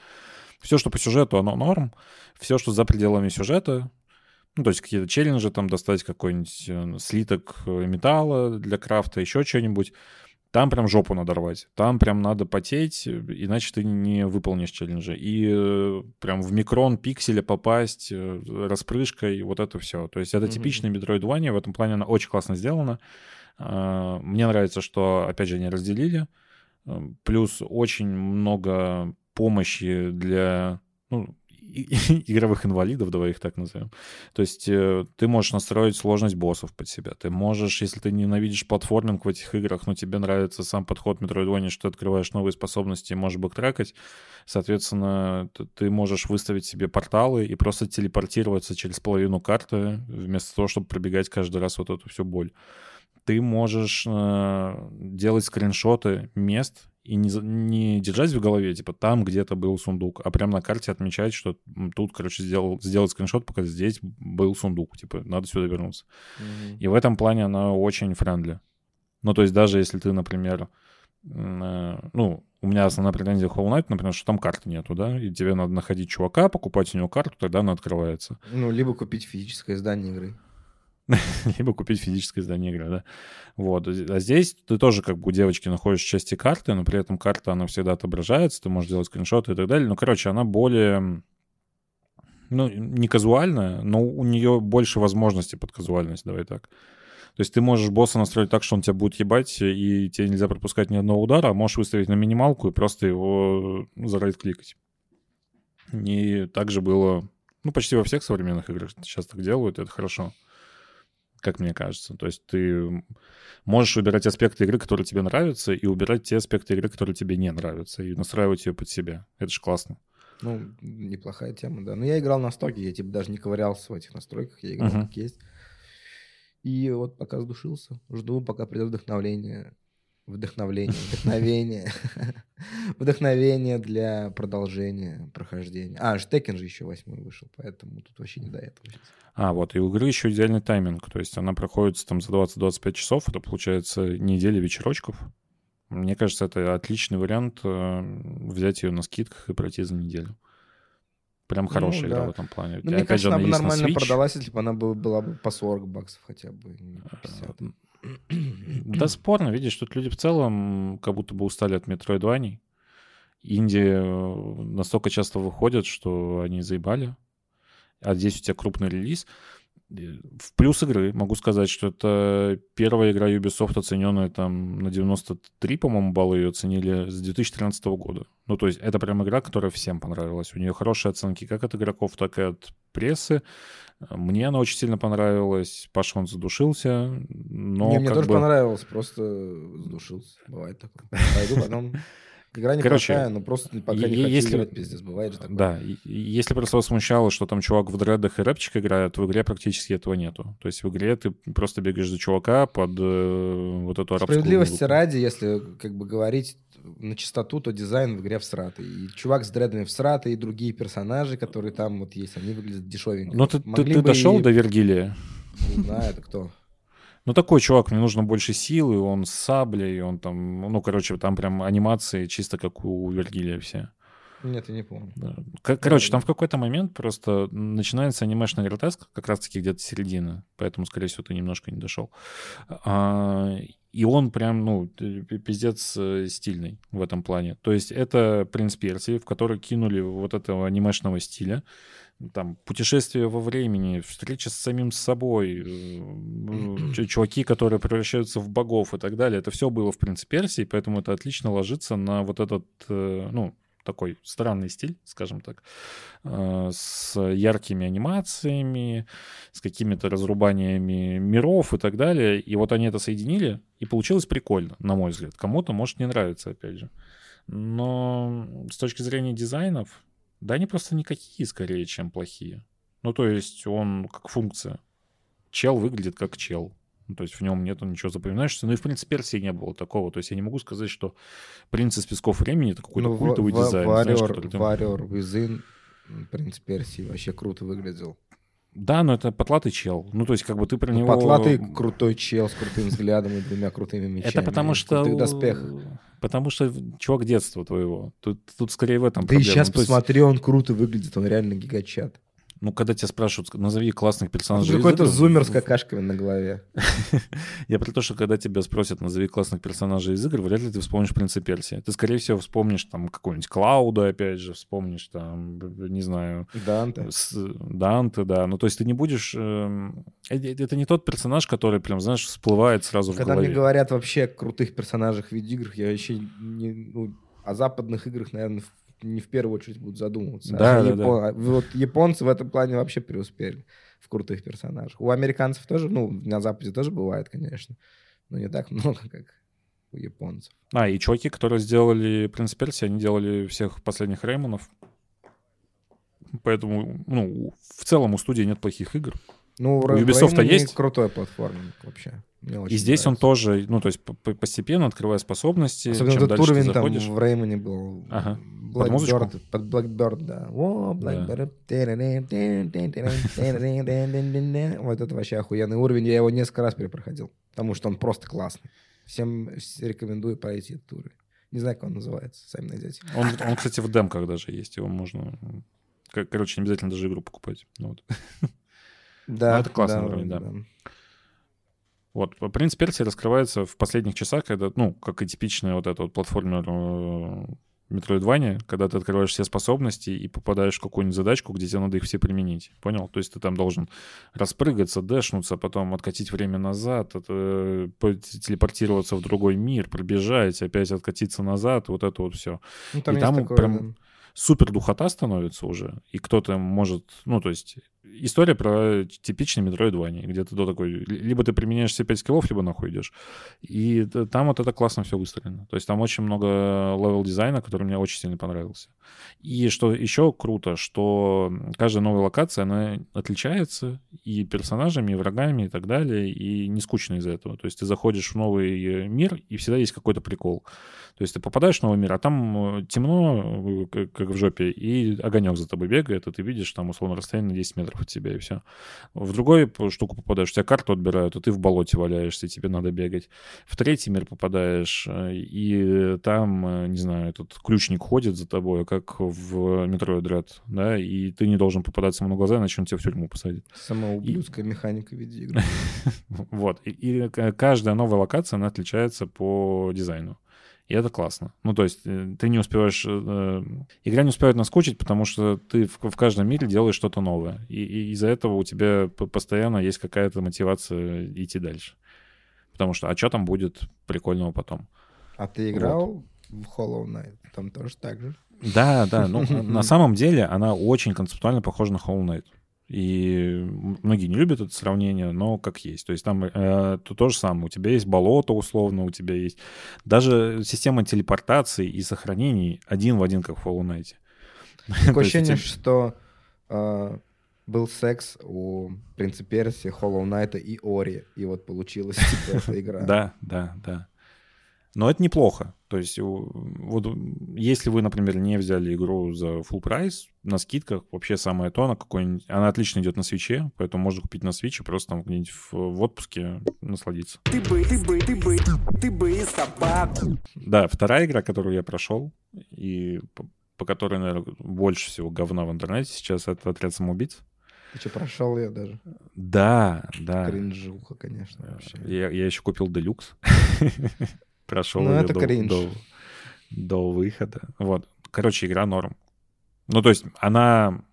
Все, что по сюжету, оно норм. Все, что за пределами сюжета, ну, то есть какие-то челленджи, там достать какой-нибудь э, слиток э, металла для крафта, еще что-нибудь. Там прям жопу надорвать. Там прям надо потеть, иначе ты не выполнишь челленджи. И э, прям в микрон пикселя попасть, распрыжкой, вот это все. То есть это mm-hmm. типичный Metroidvania, в этом плане она очень классно сделана. А, мне нравится, что, опять же, они разделили. Плюс очень много помощи для ну, игровых инвалидов, давай их так назовем. То есть э, ты можешь настроить сложность боссов под себя. Ты можешь, если ты ненавидишь платформинг в этих играх, но тебе нравится сам подход Metroidvania, что ты открываешь новые способности и можешь бэктрекать, соответственно, ты можешь выставить себе порталы и просто телепортироваться через половину карты, вместо того, чтобы пробегать каждый раз вот эту всю боль. Ты можешь э, делать скриншоты мест и не, не держать в голове, типа, там где-то был сундук, а прям на карте отмечать, что тут, короче, сделал, сделать скриншот, пока здесь был сундук, типа, надо сюда вернуться. Mm-hmm. И в этом плане она очень френдли. Ну, то есть даже если ты, например, э, ну, у меня основная претензия Hollow Knight, например, что там карты нету, да, и тебе надо находить чувака, покупать у него карту, тогда она открывается. Ну, либо купить физическое издание игры. либо купить физическое издание игры, да. Вот. А здесь ты тоже как бы у девочки находишь части карты, но при этом карта, она всегда отображается, ты можешь делать скриншоты и так далее. Ну, короче, она более, ну, не казуальная, но у нее больше возможностей под казуальность, давай так. То есть ты можешь босса настроить так, что он тебя будет ебать, и тебе нельзя пропускать ни одного удара, а можешь выставить на минималку и просто его ну, зарайт-кликать. И также было, ну, почти во всех современных играх сейчас так делают, это хорошо как мне кажется. То есть ты можешь выбирать аспекты игры, которые тебе нравятся, и убирать те аспекты игры, которые тебе не нравятся, и настраивать ее под себя. Это же классно. Ну, неплохая тема, да. Но я играл на стоке, я типа даже не ковырялся в этих настройках, я играл uh-huh. как есть. И вот пока сдушился, жду, пока придет вдохновление. Вдохновление, вдохновение. Вдохновение для продолжения прохождения. А, Штекен же еще восьмой вышел, поэтому тут вообще не до этого сейчас. А, вот, и у игры еще идеальный тайминг. То есть она проходит там за 20-25 часов. Это получается неделя вечерочков. Мне кажется, это отличный вариант э, взять ее на скидках и пройти за неделю. Прям ну хорошая ну, игра да. в этом плане. Ну, мне кажется, она бы нормально на продалась, если бы она была, бы по 40 баксов хотя бы. Да спорно, видишь, тут люди в целом как будто бы устали от метроидваний. Инди э, настолько часто выходят, что они заебали а здесь у тебя крупный релиз. В плюс игры могу сказать, что это первая игра Ubisoft, оцененная там на 93, по-моему, баллы ее оценили с 2013 года. Ну, то есть это прям игра, которая всем понравилась. У нее хорошие оценки как от игроков, так и от прессы. Мне она очень сильно понравилась. Паша, он задушился, но Не, мне тоже бы... понравилось, просто задушился. Бывает такое. Пойду потом Игра неплохая, Короче, но просто пока не хочу если... играть, пиздец, бывает же такое. Да, если просто вас смущало, что там чувак в дредах и рэпчик играет, в игре практически этого нету. То есть в игре ты просто бегаешь за чувака под э, вот эту арабскую Справедливости музыку. ради, если как бы говорить на чистоту, то дизайн в игре всратый. И чувак с дредами всратый, и другие персонажи, которые там вот есть, они выглядят дешевенько. Ну ты, ты, ты дошел и... до Вергилия? Не знаю, это кто? Ну, такой чувак, мне нужно больше силы, он с саблей, он там, ну, короче, там прям анимации чисто как у Вергилия все. Нет, я не помню. Да. Короче, там в какой-то момент просто начинается анимешный гротеск, как раз-таки где-то середина, поэтому, скорее всего, ты немножко не дошел. А, и он прям, ну, пиздец э, стильный в этом плане. То есть это «Принц Персии», в который кинули вот этого анимешного стиля, там, путешествие во времени, встреча с самим собой, э, чуваки, которые превращаются в богов и так далее. Это все было в «Принце Персии», поэтому это отлично ложится на вот этот, э, ну, такой странный стиль, скажем так, э, с яркими анимациями, с какими-то разрубаниями миров и так далее. И вот они это соединили, и получилось прикольно, на мой взгляд. Кому-то может не нравится, опять же. Но с точки зрения дизайнов, да они просто никакие скорее, чем плохие. Ну, то есть он как функция. чел выглядит как чел. Ну, то есть в нем нету ничего запоминающегося. Ну и в принципе персии не было такого. То есть я не могу сказать, что принц из песков времени это какой-то Ну, культовый Ва- дизайн. Warrior, знаешь, который Warrior Within, принц Персии, вообще круто выглядел. Да, но это потлатый чел. Ну, то есть, как бы ты про Ну, него... Потлатый крутой чел с крутым взглядом и двумя крутыми мечами. Это потому и что... доспехах. Потому что чувак детства твоего. Тут, тут скорее в этом Ты проблема. сейчас Ну, посмотри, он круто выглядит, он реально гигачат. Ну, когда тебя спрашивают, назови классных Он персонажей из какой-то зумер с какашками на голове. Я про то, что когда тебя спросят, назови классных персонажей из игр, вряд ли ты вспомнишь Принца Персия. Ты, скорее всего, вспомнишь там какого-нибудь Клауда, опять же, вспомнишь там, не знаю, Данте. Данте, да. Ну, то есть ты не будешь... эм, э- э- Это не тот персонаж, который прям, знаешь, всплывает сразу в Когда голове. мне говорят вообще о крутых персонажах в видеоиграх, я вообще не, ну, о западных играх, наверное, не в первую очередь буду задумываться. Да, А да, япон- а Вот японцы в этом плане вообще преуспели в крутых персонажах. У американцев тоже, ну, на Западе тоже бывает, конечно, но не так много, как у японцев. А, и чуваки, которые сделали Принц Персия, они делали всех последних Реймонов. Поэтому, ну, в целом у студии нет плохих игр. Ну, У Ubisoft есть? крутой платформенник вообще. Мне очень И здесь он нравится. тоже, ну, то есть постепенно открывая способности, Особенно чем этот дальше ты уровень там заходишь... в Реймоне был. Ага. Под? Blackbird, под Blackbird, да. О, Blackbird. Вот это вообще охуенный уровень. Я его несколько раз перепроходил, потому что он просто классный. Всем рекомендую пройти этот уровень. Не знаю, как он называется, сами найдете. Он, он, кстати, в демках даже есть, его можно... Короче, не обязательно даже игру покупать. Ну, вот. Да, это классный уровень, да. Вот, принц Персии раскрывается в последних часах, когда, ну, как и типичная вот эта вот платформер э, Metroidvania, когда ты открываешь все способности и попадаешь в какую-нибудь задачку, где тебе надо их все применить. Понял? То есть ты там должен распрыгаться, дэшнуться, потом откатить время назад, это, по- телепортироваться в другой мир, пробежать, опять откатиться назад, вот это вот все. Ну, там И там такое, прям да. супер духота становится уже, и кто-то может, ну, то есть история про типичный метроидванию, где ты до такой, либо ты применяешь все 5 скиллов, либо нахуй идешь. И там вот это классно все выстроено. То есть там очень много level дизайна, который мне очень сильно понравился. И что еще круто, что каждая новая локация, она отличается и персонажами, и врагами, и так далее, и не скучно из-за этого. То есть ты заходишь в новый э, мир, и всегда есть какой-то прикол. То есть ты попадаешь в новый мир, а там э, темно, э, как в жопе, и огонек за тобой бегает, и ты видишь там, условно, расстояние на 10 метров от тебя, и все. В другую штуку попадаешь, у тебя карту отбирают, и ты в болоте валяешься, и тебе надо бегать. В третий мир попадаешь, э, и там, э, не знаю, этот ключник ходит за тобой, как в Metroid Dread, да, и ты не должен попадаться ему на глаза, иначе он тебя в тюрьму посадит. Самоублюдская механика видеоигры. Вот. И, и к- каждая новая локация, она отличается по дизайну. И это классно. Ну, то есть э, ты не успеваешь... э, Игра не успевает наскучить, потому что ты в, в каждом мире делаешь что-то новое. И, и из-за этого у тебя постоянно есть какая-то мотивация идти дальше. Потому что, а что там будет прикольного потом? А ты играл в Hollow Knight? Там тоже так же? Да, да. Ну, на самом деле она очень концептуально похожа на Hollow Knight. И многие не любят это сравнение, но как есть. То есть там э, то, то же самое. У тебя есть болото, условно, у тебя есть... Даже система телепортации и сохранений один в один, как в Hollow Knight. Такое есть ощущение, что э, был секс у Принца Персии, Hollow Knight и Ори, и вот получилась типа эта игра. Да, да, да. Но это неплохо. То есть, вот если вы, например, не взяли игру за full прайс, на скидках вообще самое то, на какой она отлично идет на свече, поэтому можно купить на свече, просто там где-нибудь в, в отпуске насладиться. Ты бы, ты бы, ты бы, ты бы и собаку. Да, вторая игра, которую я прошел, и по, по которой, наверное, больше всего говна в интернете сейчас, это «Отряд самоубийц». Ты что, прошел ее даже? Да, да. Кринжуха, конечно, вообще. Я, я еще купил делюкс. Прошел Ну, её это до, кринж. до, до выхода. Вот. Короче, игра норм. Ну, то есть она,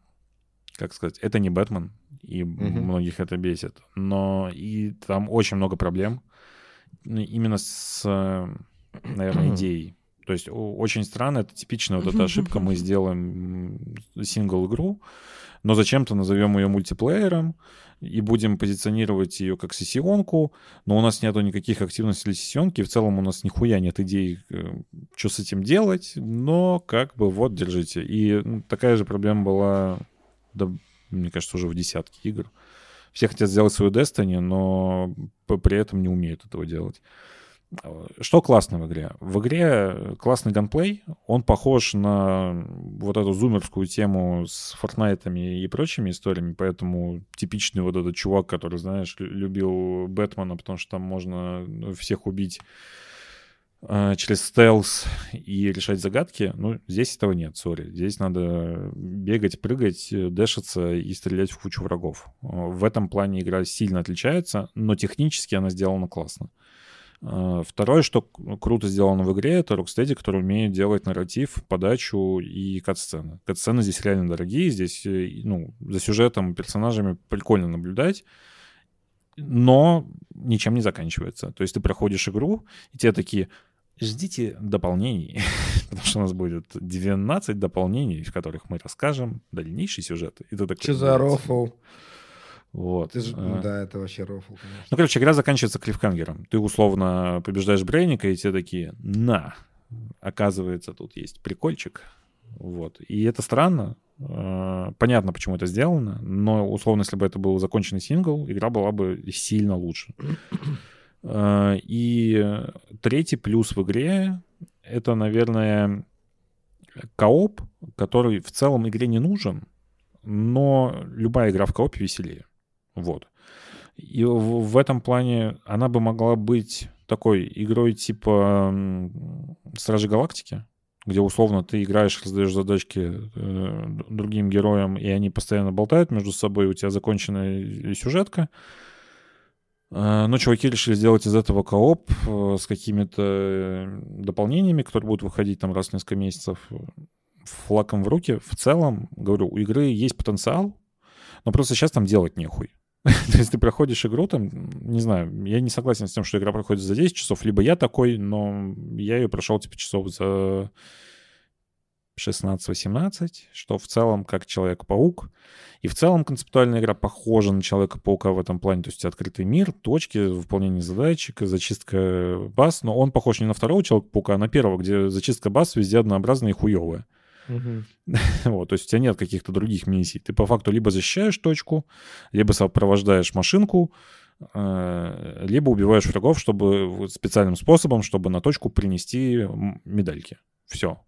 как сказать, это не Бэтмен, и Мгм. многих это бесит. Но и там очень много проблем. Ну, Именно с, э, наверное, идеей. То есть очень странно, это типичная вот эта ошибка. Мы сделаем сингл-игру, но зачем-то назовем ее мультиплеером и будем позиционировать ее как сессионку, но у нас нету никаких активностей для сессионки, в целом у нас нихуя нет идей, что с этим делать, но как бы вот, держите. И такая же проблема была, да, мне кажется, уже в десятке игр. Все хотят сделать свою Destiny, но при этом не умеют этого делать. Что классно в игре? В игре классный ганплей, он похож на вот эту зумерскую тему с Фортнайтами и прочими историями, поэтому типичный вот этот чувак, который, знаешь, лю- любил Бэтмена, потому что там можно всех убить э, через стелс и решать загадки. Ну, здесь этого нет, сори. Здесь надо бегать, прыгать, э, дэшиться и стрелять в кучу врагов. Э, В этом плане игра сильно отличается, но технически она сделана классно. Второе, что к- круто сделано в игре, это Rocksteady, который умеет делать нарратив, подачу и кат-сцены. Кат-сцены здесь реально дорогие, здесь э, ну, за сюжетом, персонажами прикольно наблюдать, но ничем не заканчивается. То есть ты проходишь игру, и тебе такие, ждите дополнений, потому что у нас будет 12 дополнений, в которых мы расскажем дальнейший сюжет. И ты такой, Че за рофл? Вот. Ты ж- А. Да, это вообще рофл, конечно. Ну, короче, игра заканчивается клифхангером. Ты условно побеждаешь Брейника, и те такие, на, оказывается, тут есть прикольчик. Вот. И это странно. Э, Понятно, почему это сделано, но, условно, если бы это был законченный сингл, игра была бы сильно лучше. Э, И третий плюс в игре — это, наверное, кооп, который в целом игре не нужен, но любая игра в коопе веселее. Вот. И в, этом плане она бы могла быть такой игрой типа Стражи Галактики, где условно ты играешь, раздаешь задачки э, другим героям, и они постоянно болтают между собой, у тебя законченная сюжетка. Э, Но чуваки решили сделать из этого кооп э, с какими-то дополнениями, которые будут выходить там раз в несколько месяцев флаком в руки. В целом, говорю, у игры есть потенциал, но просто сейчас там делать нехуй. То есть ты проходишь игру, там, не знаю, я не согласен с тем, что игра проходит за 10 часов, либо я такой, но я ее прошел, типа, часов за 16-18, что в целом как Человек-паук. И в целом концептуальная игра похожа на Человека-паука в этом плане. То есть открытый мир, точки, выполнение задачек, зачистка баз. Но он похож не на второго Человека-паука, а на первого, где зачистка баз везде однообразная и хуевая. Вот, то есть у тебя нет каких-то других миссий. Ты по факту либо защищаешь точку, либо сопровождаешь машинку, э, либо убиваешь врагов, чтобы специальным способом, чтобы на точку принести медальки. Все.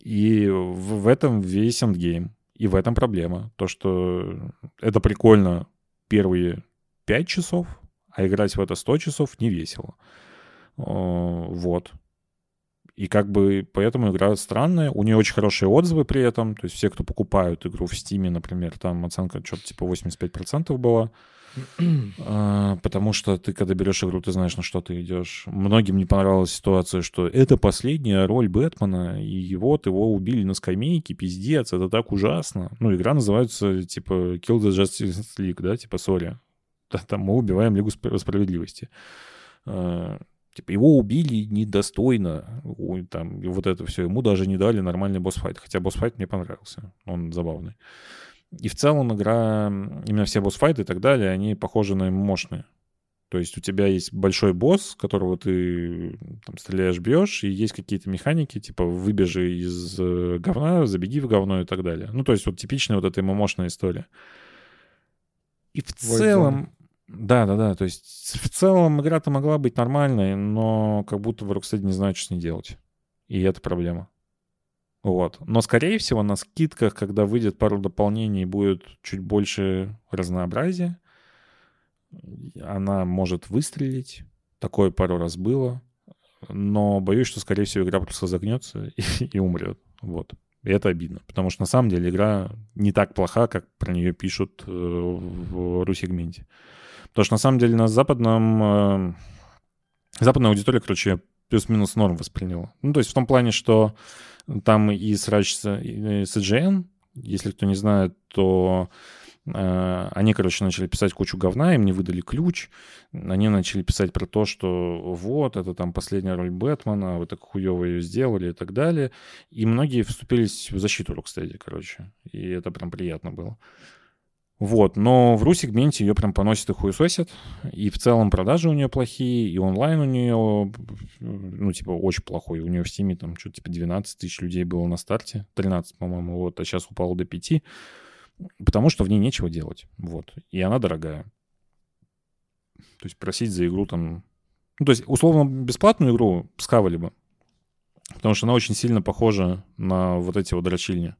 И в, этом весь endgame. И в этом проблема. То, что это прикольно первые 5 часов, а играть в это 100 часов не весело. Вот. И как бы поэтому игра странная. У нее очень хорошие отзывы при этом. То есть все, кто покупают игру в Стиме, например, там оценка что-то типа 85% была. А, Потому что ты, когда берешь игру, ты знаешь, на что ты идешь. Многим не понравилась ситуация, что это последняя роль Бэтмена, и вот его убили на скамейке, пиздец, это так ужасно. Ну, игра называется, типа, Kill the Justice League, да, типа, sorry. Там мы убиваем Лигу Спр- Справедливости. Типа, его убили недостойно. Ой, Там, и вот это все. Ему даже не дали нормальный босс-файт. Хотя босс-файт мне понравился. Он забавный. И в целом игра, именно все босс-файты и так далее, они похожи на мощные. То есть у тебя есть большой босс, которого ты там, стреляешь, бьешь, и есть какие-то механики, типа выбежи из э, говна, забеги в говно и так далее. Ну, то есть вот типичная вот эта мощная история. И в Void целом... Да, да, да. То есть в целом игра-то могла быть нормальной, но как будто в Rocksteady не знают, что с ней делать. И это проблема. Вот. Но, скорее всего, на скидках, когда выйдет пару дополнений, будет чуть больше разнообразия. Она может выстрелить. Такое пару раз было. Но боюсь, что, скорее всего, игра просто загнется и, и умрет. Вот. И это обидно. Потому что, на самом деле, игра не так плоха, как про нее пишут э, в ру-сегменте. Потому что, на самом деле, на западном... э, западная аудитория, короче, плюс-минус норм восприняла. Ну, то есть в том плане, что там и срач с и с IGN, если кто не знает, то э, они, короче, начали писать кучу говна, им не выдали ключ, они начали писать про то, что вот, это там последняя роль Бэтмена, вы так хуево ее сделали и так далее. И многие вступились в защиту Rocksteady, короче. И это прям приятно было. Вот, но в ру-сегменте ее прям поносит и хуесосит, и в целом продажи у нее плохие, и онлайн у нее, ну, типа, очень плохой. У нее в Стиме там что-то типа 12 тысяч людей было на старте, 13, по-моему, вот, а сейчас упало до 5. потому что в ней нечего делать. Вот. И она дорогая. То есть просить за игру там... Ну, то есть, условно, бесплатную игру схавали бы. Потому что она очень сильно похожа на вот эти вот дрочильни.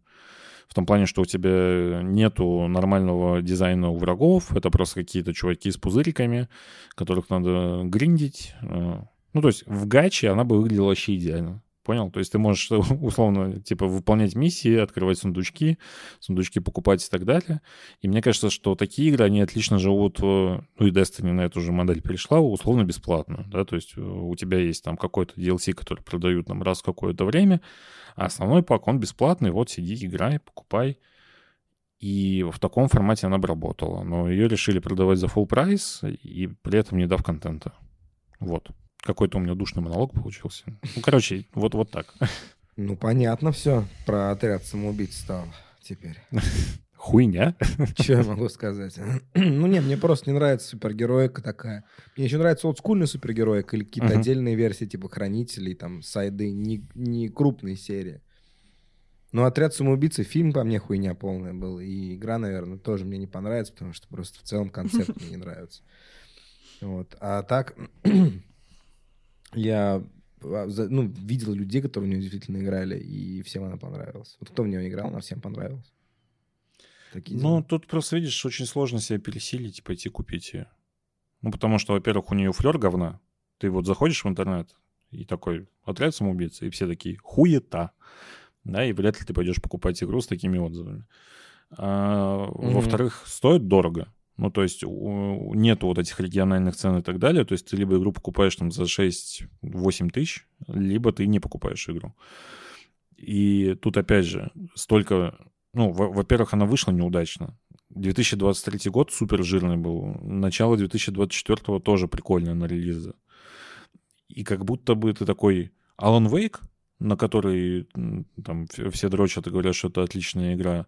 В том плане, что у тебя нету нормального дизайна у врагов. Это просто какие-то чуваки с пузыриками, которых надо гриндить. Э, Ну, то есть в гаче она бы выглядела вообще идеально. Понял? То есть ты можешь, условно, типа, выполнять миссии, открывать сундучки, сундучки покупать и так далее. И мне кажется, что такие игры, они отлично живут, э, ну и Destiny на эту же модель перешла, условно бесплатно, да, то есть э, у тебя есть там какой-то DLC, который продают нам раз в какое-то время, а основной пак, он бесплатный, вот сиди, играй, покупай. И в таком формате она бы работала. Но ее решили продавать за full прайс и при этом не дав контента. Вот. Какой-то у меня душный монолог получился. Ну, короче, вот, вот так. Ну, понятно все про отряд самоубийц стало теперь. Хуйня. Что я могу сказать? Ну, нет, мне просто не нравится супергероика такая. Мне еще нравится олдскульная супергероика или какие-то Мгм. отдельные версии, типа Хранителей, там, сайды, не, не крупные серии. Но «Отряд самоубийцы» фильм по мне хуйня полная был. И игра, наверное, тоже мне не понравится, потому что просто в целом концепт мне не нравится. Вот. А так, я а, ну, видел людей, которые в нее действительно играли, и всем она понравилась. Вот кто в нее играл, она всем понравилась. Такие Ну, дела. тут просто, видишь, очень сложно себя пересилить и пойти купить ее. Ну, потому что, во-первых, у нее флер говна. Ты вот заходишь в интернет и такой, отряд самоубийц, и все такие, хуета. Да, и вряд ли ты пойдешь покупать игру с такими отзывами. А, Мгм. Во-вторых, стоит дорого. Ну, то есть нету вот этих региональных цен и так далее. То есть ты либо игру покупаешь там за 6-8 тысяч, либо ты не покупаешь игру. И тут, опять же, столько... Ну, во- во-первых, она вышла неудачно. 2023 год супер жирный был. Начало 2024 тоже прикольно на релизы. И как будто бы ты такой Alan Wake, на который там все дрочат и говорят, что это отличная игра,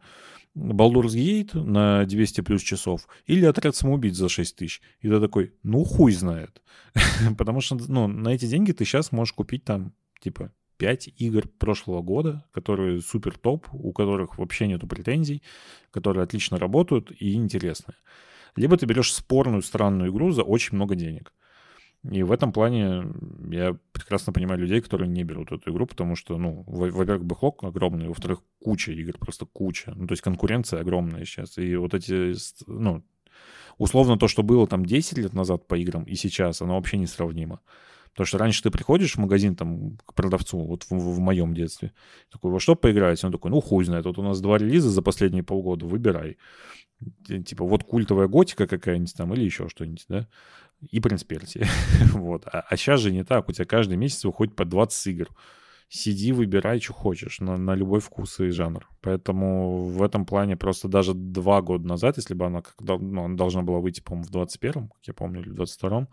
Baldur's Gate на 200 плюс часов или Отряд самоубийц за 6 тысяч. И ты такой, ну хуй знает. Потому что ну, на эти деньги ты сейчас можешь купить там типа 5 игр прошлого года, которые супер топ, у которых вообще нету претензий, которые отлично работают и интересные. Либо ты берешь спорную странную игру за очень много денег. И в этом плане я прекрасно понимаю людей, которые не берут эту игру, потому что, ну, во- во-первых, бэклог огромный, во-вторых, куча игр, просто куча. Ну, то есть конкуренция огромная сейчас. И вот эти, ну, условно то, что было там 10 лет назад по играм и сейчас, оно вообще несравнимо. Потому что раньше ты приходишь в магазин там к продавцу, вот в, в моем детстве, такой, во что поиграть? Он такой, ну хуй знает, вот у нас два релиза за последние полгода, выбирай. Типа вот культовая готика какая-нибудь там или еще что-нибудь, да? И принц Персии. вот. А, сейчас же не так, у тебя каждый месяц выходит по 20 игр. Сиди, выбирай, что хочешь, на, на любой вкус и жанр. Поэтому в этом плане просто даже два года назад, если бы она, дол- ну, она должна была выйти, по-моему, в 21-м, как я помню, или в 22-м,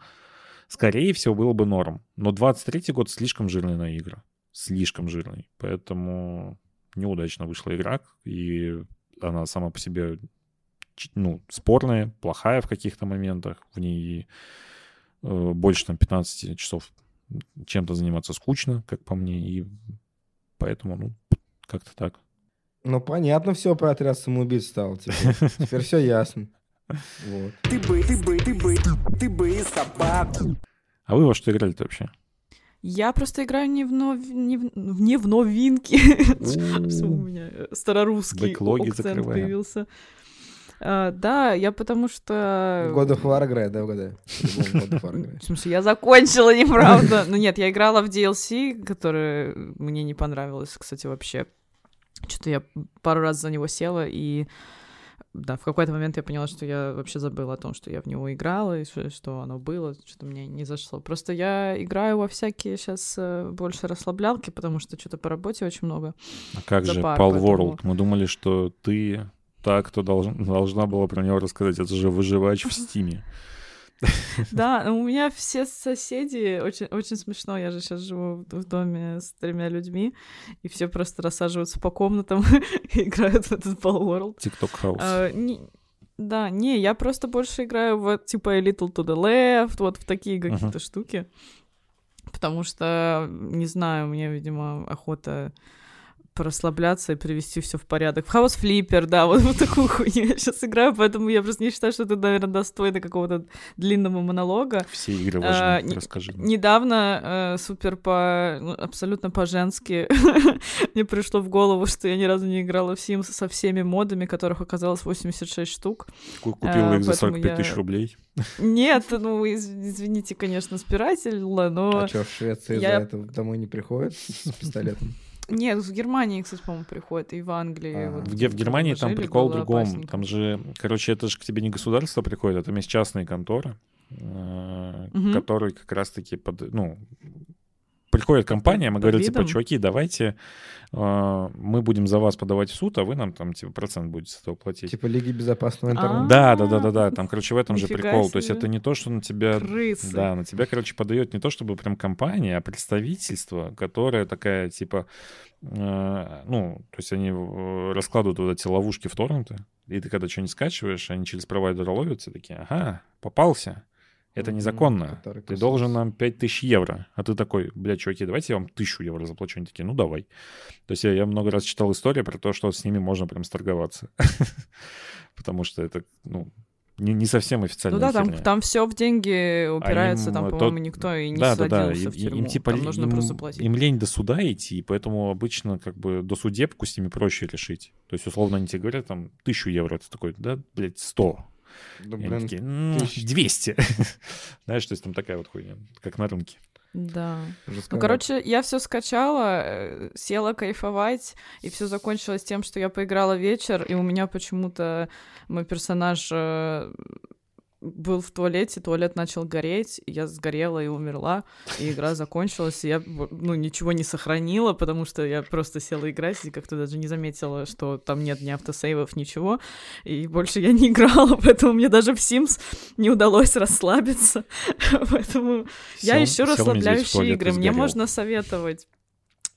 скорее всего, было бы норм. Но 23-й год слишком жирный на игры. Слишком жирный. Поэтому неудачно вышла игра, и она сама по себе ну, спорная, плохая в каких-то моментах. В ней э, больше там 15 часов чем-то заниматься скучно, как по мне, и поэтому, ну, как-то так. Ну, понятно все про отряд самоубийц стало теперь. Теперь все ясно. Вот. Ты бы, ты бы, ты бы, ты бы и собаку. А вы во что играли-то вообще? Я просто играю не в, нов... не в... не в новинки. У меня э, старорусский Бэклоги акцент закрываем. появился. А, Да, я потому что... God of War играет, да, играет. В смысле, я закончила, неправда. Ну нет, я играла в DLC, которое мне не понравилось, кстати, вообще. Что-то я пару раз за него села, и да, в какой-то момент я поняла, что я вообще забыла о том, что я в него играла, и что, что оно было, что-то мне не зашло. Просто я играю во всякие сейчас больше расслаблялки, потому что что-то по работе очень много. А как же Пал поэтому- World? Мы думали, что ты та, кто должен, должна была про него рассказать. Это же выживач в Стиме. Да, у меня все соседи, очень, очень смешно, я же сейчас живу в доме с тремя людьми, и все просто рассаживаются по комнатам и играют в этот Ball World. TikTok House. А, не- да, не, я просто больше играю в типа Little to the Left, вот в такие какие-то штуки. Потому что, не знаю, мне, видимо, охота расслабляться и привести все в порядок. В хаос флиппер, да, вот, вот такую хуйню я сейчас играю, поэтому я просто не считаю, что это, наверное, достойно какого-то длинного монолога. Все игры важны, А, расскажи. Недавно э, супер по ну, абсолютно по-женски мне пришло в голову, что я ни разу не играла в Sims со всеми модами, которых оказалось 86 штук. Ку- Купила а, их за поэтому 45 тысяч я- рублей. Нет, ну из- извините, конечно, спирательно, но А что, в Швеции я- за это домой не приходят с пистолетом? Нет, в Германии, кстати, по-моему, приходит и в Англии. Ага. вот В, в Германии там прикол в другом. опасненько. Там же, короче, это же к тебе не государство приходит, а там есть частные конторы, Мгм. которые как раз-таки под, ну, приходит компания, мы говорим, типа, чуваки, давайте э, мы будем за вас подавать в суд, а вы нам там, типа, процент будете с этого платить. Типа Лиги безопасного А. интернета. Да, да, да, да, да. Там, короче, в этом же прикол. То есть это не то, что на тебя Крысы. Да, на тебя, короче, подает не то чтобы прям компания, а представительство, которое такая, типа, э, ну, то есть они э, раскладывают вот эти ловушки в торренты, и ты когда что-нибудь скачиваешь, они через провайдера ловятся, такие, ага, попался, это незаконно, ты должен нам 5000 евро, а ты такой, блядь, чуваки, давайте я вам 1000 евро заплачу, они такие, ну, давай. То есть я, я много раз читал историю про то, что с ними можно прям сторговаться, потому что это, ну, не, не совсем официальная Ну да, там, там все в деньги упирается, им, там, э, по-моему, тот- никто и не да, да, да. садился Им, в тюрьму. им, типа там нужно им- просто платить. им лень до суда идти, поэтому обычно как бы до судебку с ними проще решить. То есть, условно, они тебе говорят, там, тысячу евро, ты такой, да, блядь, сто. Они блин, такие, «М, тысяч- 200. Знаешь, то есть там такая вот хуйня, как на рынке. Да. Ну, жестковато. короче, я все скачала, э, села кайфовать, и все закончилось тем, что я поиграла вечер, и у меня почему-то мой персонаж э, был в туалете, туалет начал гореть, я сгорела и умерла, и игра закончилась, и я, ну, ничего не сохранила, потому что я просто села играть и как-то даже не заметила, что там нет ни автосейвов, ничего, и больше я не играла, поэтому мне даже в Sims не удалось расслабиться, поэтому я Сел- в расслабляющие игры. Мне можно советовать.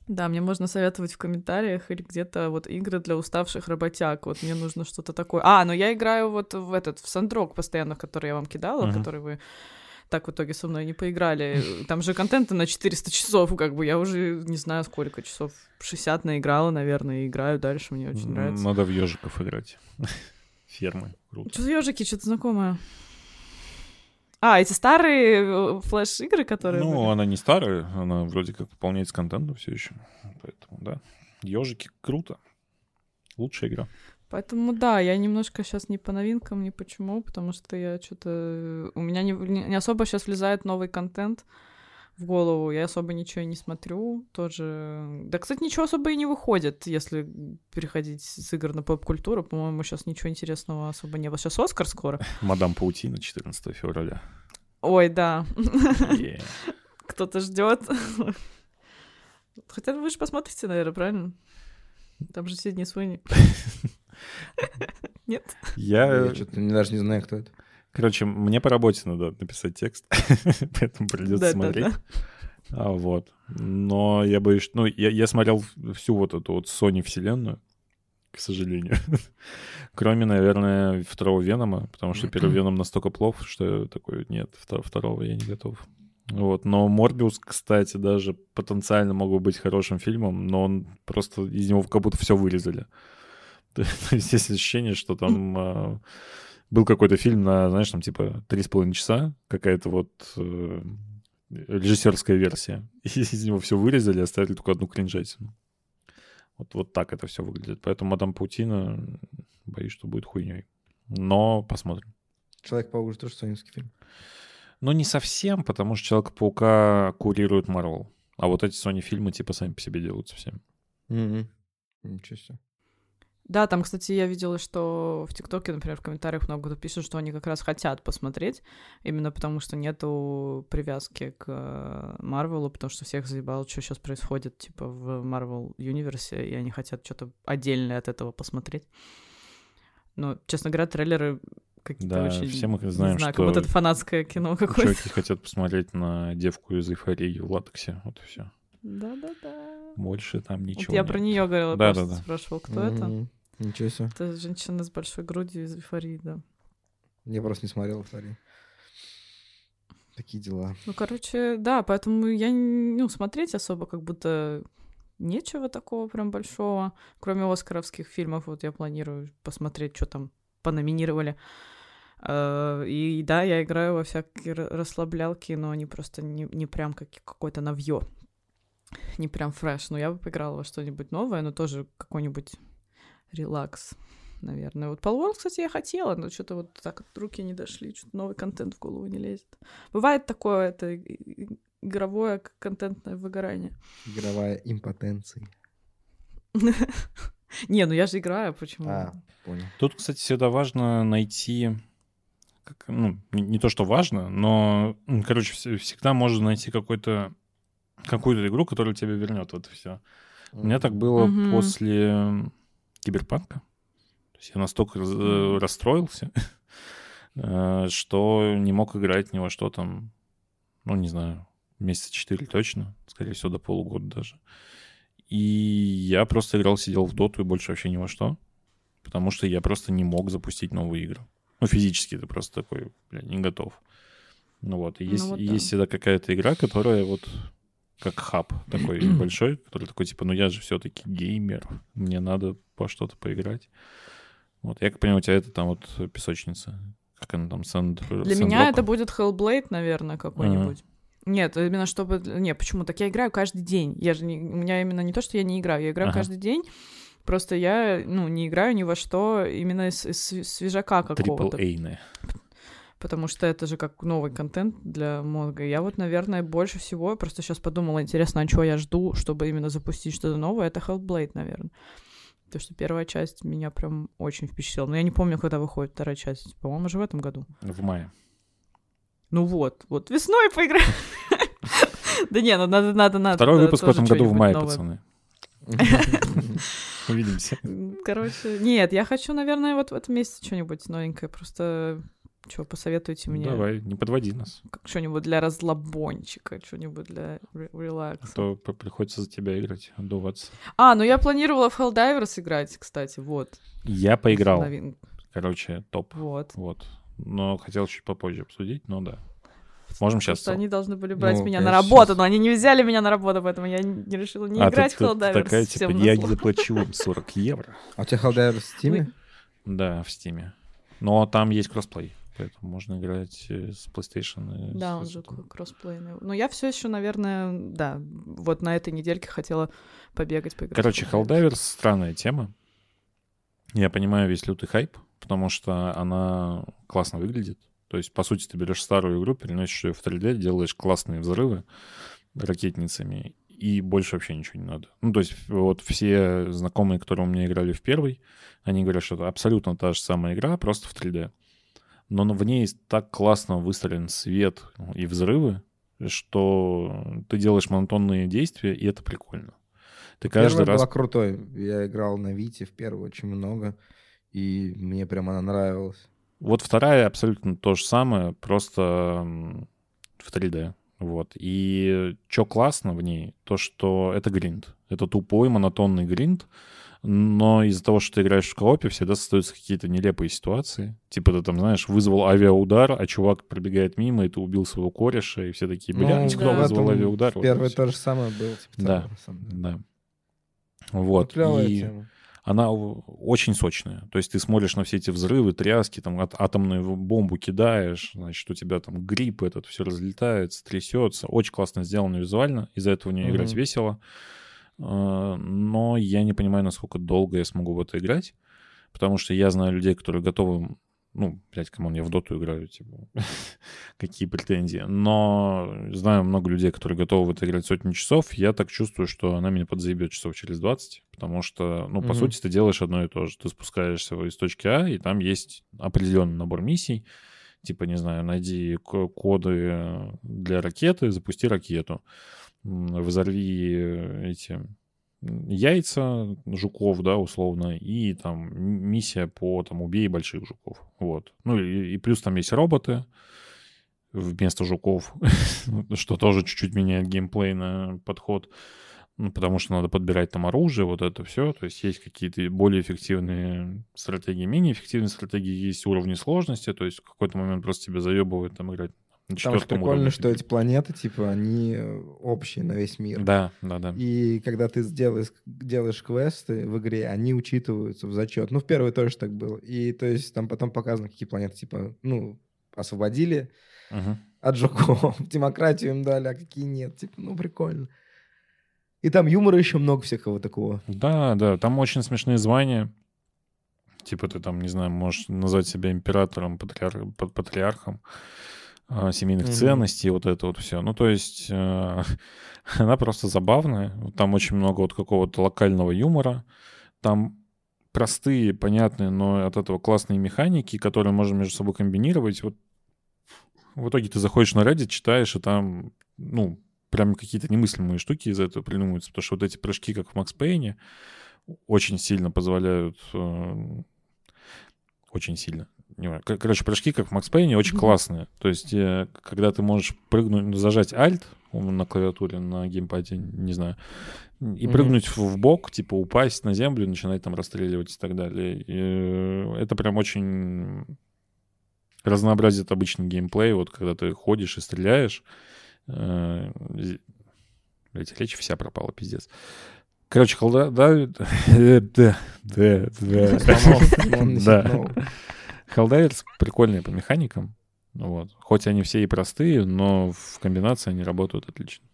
Да, мне можно советовать в комментариях или где-то вот игры для уставших работяг. Вот мне нужно что-то такое. А, ну я играю вот в этот, в Сандрог постоянно, который я вам кидала, Мгм. который вы так в итоге со мной не поиграли. Там же контента на 400 часов, как бы я уже не знаю сколько часов, 60 наиграла, наверное, и играю дальше, мне очень нравится. Надо в ежиков играть. Фермы. Круто. Что за ежики, что-то знакомое. А, эти старые э, флеш-игры, которые... Ну, были? она не старая, она вроде как пополняется контентом все еще. Поэтому, да. Ежики круто. Лучшая игра. Поэтому да, я немножко сейчас не по новинкам, ни почему, потому что я что-то... У меня не, не не особо сейчас влезает новый контент в голову, я особо ничего и не смотрю, тоже... Да, кстати, ничего особо и не выходит, если переходить с игр на поп-культуру, по-моему, сейчас ничего интересного особо не было. Сейчас Оскар скоро. Мадам Паутина 14 февраля. Ой, да, кто-то ждет. Хотя вы же посмотрите, наверное, правильно? Там же Сидни Суини. Нет? Я, Я что-то даже не знаю, кто это. Короче, мне по работе надо написать текст, поэтому придется смотреть. А, вот. Но я боюсь, ну, я, я смотрел всю вот эту вот Sony вселенную, к сожалению. Кроме, наверное, второго Венома, потому что первый Веном настолько плох, что я такой, нет, вто- второго я не готов. Вот, но Морбиус, кстати, даже потенциально мог бы быть хорошим фильмом, но он просто из него как будто все вырезали. То есть есть ощущение, что там а, был какой-то фильм на, знаешь, там типа три с половиной часа, какая-то вот э, режиссерская версия. И из него все вырезали, оставили только одну кринжатину. Вот, вот так это все выглядит. Поэтому Мадам Паутина, боюсь, что будет хуйней. Но посмотрим. Человек-паук же тоже соневский фильм. Ну, не совсем, потому что Человека-паука курирует Марвел. А вот эти Sony фильмы типа сами по себе делаются всем. Мгм. Ничего себе. Да, там, кстати, я видела, что в ТикТоке, например, в комментариях много кто пишет, что они как раз хотят посмотреть, именно потому что нету привязки к Марвелу, потому что всех заебало, что сейчас происходит, типа, в Марвел Юниверсе, и они хотят что-то отдельное от этого посмотреть. Но, честно говоря, трейлеры какие-то Да, очень... все мы знаем, знаю, что как будто это фанатское кино какое-то. Чуваки хотят посмотреть на девку из эйфории в латексе. Вот и все. Да-да-да. Больше там Вот ничего я нет. про нее говорила, Да, просто да, да. спрашивал, кто это. Мгм. Ничего себе. Это женщина с большой грудью из эйфории, да. Я просто не смотрел «Эйфорию». Такие дела. Ну, короче, да, поэтому я, не- ну, смотреть особо как будто нечего такого прям большого. Кроме оскаровских фильмов, вот я планирую посмотреть, что там пономинировали. Э, И да, я играю во всякие ра- расслаблялки, но они просто не, не прям как, какое-то навье. Не прям фреш. Но я бы поиграла во что-нибудь новое, но тоже какой-нибудь релакс, наверное. Вот Palworld, кстати, я хотела, но что-то вот так вот руки не дошли, что-то новый контент в голову не лезет. Бывает такое, это игровое контентное выгорание. Игровая импотенция. Не, ну я же играю, почему? А, понял. Тут, кстати, всегда важно найти... как, ну, не, не то, что важно, но, короче, вс- всегда можно найти какой-то какую-то игру, которая тебя вернет. Вот и все. У меня так было Мгм. после Киберпанка. То есть я настолько раз- э, расстроился, э, что не мог играть ни во что там, ну, не знаю, месяца четыре точно, скорее всего, до полугода даже. И я просто играл, сидел в доту и больше вообще ни во что, потому что я просто не мог запустить новые игры. Ну, физически ты просто такой, бля, не готов. Ну вот, и Ну есть, вот и да. есть всегда какая-то игра, которая вот как хаб такой большой, который такой, типа, ну я же все-таки геймер, мне надо по что-то поиграть. Вот, я как понимаю, у тебя это там вот песочница. Как она там, санд... Для меня это будет Hellblade, наверное, какой-нибудь. Нет, именно чтобы... Не, почему? Так я играю каждый день. Я же не... У меня именно не то, что я не играю, я играю Ага. каждый день. Просто я, ну, не играю ни во что именно из, из све- свежака какого-то. Трипл-эйная. Потому что это же как новый контент для мозга. Я вот, наверное, больше всего я просто сейчас подумала, интересно, а чего я жду, чтобы именно запустить что-то новое, это Hellblade, наверное. Потому что первая часть меня прям очень впечатлила. Но я не помню, когда выходит вторая часть. По-моему, уже в этом году. В мае. Ну вот, вот весной поиграем. Да не, ну надо, надо, надо. Второй выпуск в этом году в мае, пацаны. Увидимся. Короче, нет, я хочу, наверное, вот в этом месяце что-нибудь новенькое. Просто что, посоветуйте мне Давай, не подводи нас. как что-нибудь для разлабончика, что-нибудь для ре- А релакса. то п- приходится за тебя играть, отдуваться. А, ну я планировала в Helldivers играть, кстати, вот. Я поиграл. Новин- Короче, топ. Вот. Вот. Но хотел чуть попозже обсудить, но да. Можем сейчас. Просто они должны были брать Ну, меня на работу, щас. но они не взяли меня на работу, поэтому я не решила не А, играть ты- в Helldivers. такая, типа, я не заплачу вам 40 евро. А у тебя Helldivers в Steam? Да, в Стиме. Но там есть кроссплей, поэтому можно играть э, с PlayStation. и Да, с- он же кроссплейный. Но я все еще, наверное, да, вот на этой недельке хотела побегать, поиграть. Короче. Helldivers странная тема. Я понимаю весь лютый хайп, потому что она классно выглядит. То есть, по сути, ты берешь старую игру, переносишь ее в 3D, делаешь классные взрывы ракетницами, и больше вообще ничего не надо. Ну, то есть, вот все знакомые, которые у меня играли в первый, они говорят, что это абсолютно та же самая игра, просто в 3D. Но в ней так классно выстроен свет и взрывы, что ты делаешь монотонные действия, и это прикольно. Ты каждый Первая раз была крутой. Я играл на Вите в первую очень много, и мне прям она нравилась. Вот вторая абсолютно то же самое, просто в 3D. Вот. И что классно в ней, то, что это гринд. Это тупой, монотонный гринд, но из-за того, что ты играешь в коопе, всегда создаются какие-то нелепые ситуации. Типа ты там, знаешь, вызвал авиаудар, а чувак пробегает мимо, и ты убил своего кореша, и все такие, бля, Ну, кто да. вызвал авиаудар? Вот Первое и всё. то же самое было. Типа, Да. Да. Вот. Клевая и- тема. она очень сочная. То есть ты смотришь на все эти взрывы, тряски, там от, атомную бомбу кидаешь, значит, у тебя там гриб этот все разлетается, трясется. Очень классно сделано визуально, из-за этого в нее играть Мгм. весело. А, Но я не понимаю, насколько долго я смогу в это играть, потому что я знаю людей, которые готовы... Ну, блядь, come on, я в доту играю, типа, какие претензии. Но знаю много людей, которые готовы в это играть сотни часов. Я так чувствую, что она меня подзаебет часов через 20, потому что, ну, по сути, ты делаешь одно и то же. Ты спускаешься из точки А, и там есть определенный набор миссий. Типа, не знаю, найди ко- коды для ракеты, запусти ракету. Взорви э, эти яйца жуков, да, условно, и там миссия по там убей больших жуков. Вот. Ну и, и плюс там есть роботы вместо жуков, что тоже чуть-чуть меняет геймплейный подход. Ну, потому что надо подбирать там оружие, вот это все. То есть есть какие-то более эффективные стратегии, менее эффективные стратегии, есть уровни сложности. То есть в какой-то момент просто тебя заебывают там играть Там четвертом прикольно, уровне. что эти планеты, типа, они э, общие на весь мир. Да, да, да. И когда ты сделаешь, делаешь квесты в игре, они учитываются в зачет. Ну, в первой тоже так было. И то есть там потом показано, какие планеты, типа, ну, освободили Мгм. от жуков, демократию им дали, а какие нет. Типа, ну, прикольно. И там юмора еще много всякого такого. Да, да, там очень смешные звания. Типа ты там, не знаю, можешь назвать себя императором, патриар- пат- патриархом семейных Мгм. ценностей, вот это вот все. Ну, то есть э, она просто забавная. Там очень много вот какого-то локального юмора. Там простые, понятные, но от этого классные механики, которые можно между собой комбинировать. Вот в итоге ты заходишь на Reddit, читаешь, и там, ну, прям какие-то немыслимые штуки из этого придумываются, потому что вот эти прыжки, как в Макс Пейне, очень сильно позволяют... э, очень сильно. Короче, прыжки, как в Макс Пейне, очень Мгм. классные. То есть, э, когда ты можешь прыгнуть, ну, зажать Alt на клавиатуре, на геймпаде, не знаю, и прыгнуть в, в бок, типа упасть на землю, начинать там расстреливать и так далее. И, э, это прям очень разнообразит обычный геймплей, вот когда ты ходишь и стреляешь. Э, Блядь, речь вся пропала, пиздец. Короче, колда... Да, да, да, да. Helldivers прикольные по механикам. Вот. Хоть они все и простые, но в комбинации они работают отлично.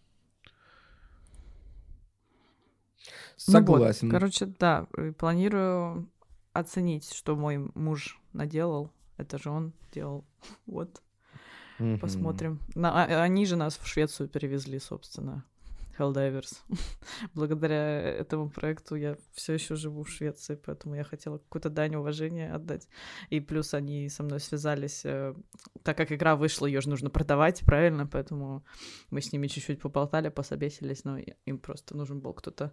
Ну вот, Согласен. короче, да, э, планирую оценить, что мой муж наделал. Это же он делал. Вот, посмотрим. На- а- они же нас в Швецию перевезли, собственно. Helldivers. Благодаря этому проекту я все еще живу в Швеции, поэтому я хотела какую-то дань уважения отдать. И плюс они со мной связались, э, так как игра вышла, ее же нужно продавать, правильно? Поэтому мы с ними чуть-чуть поболтали, пособесились, но им просто нужен был кто-то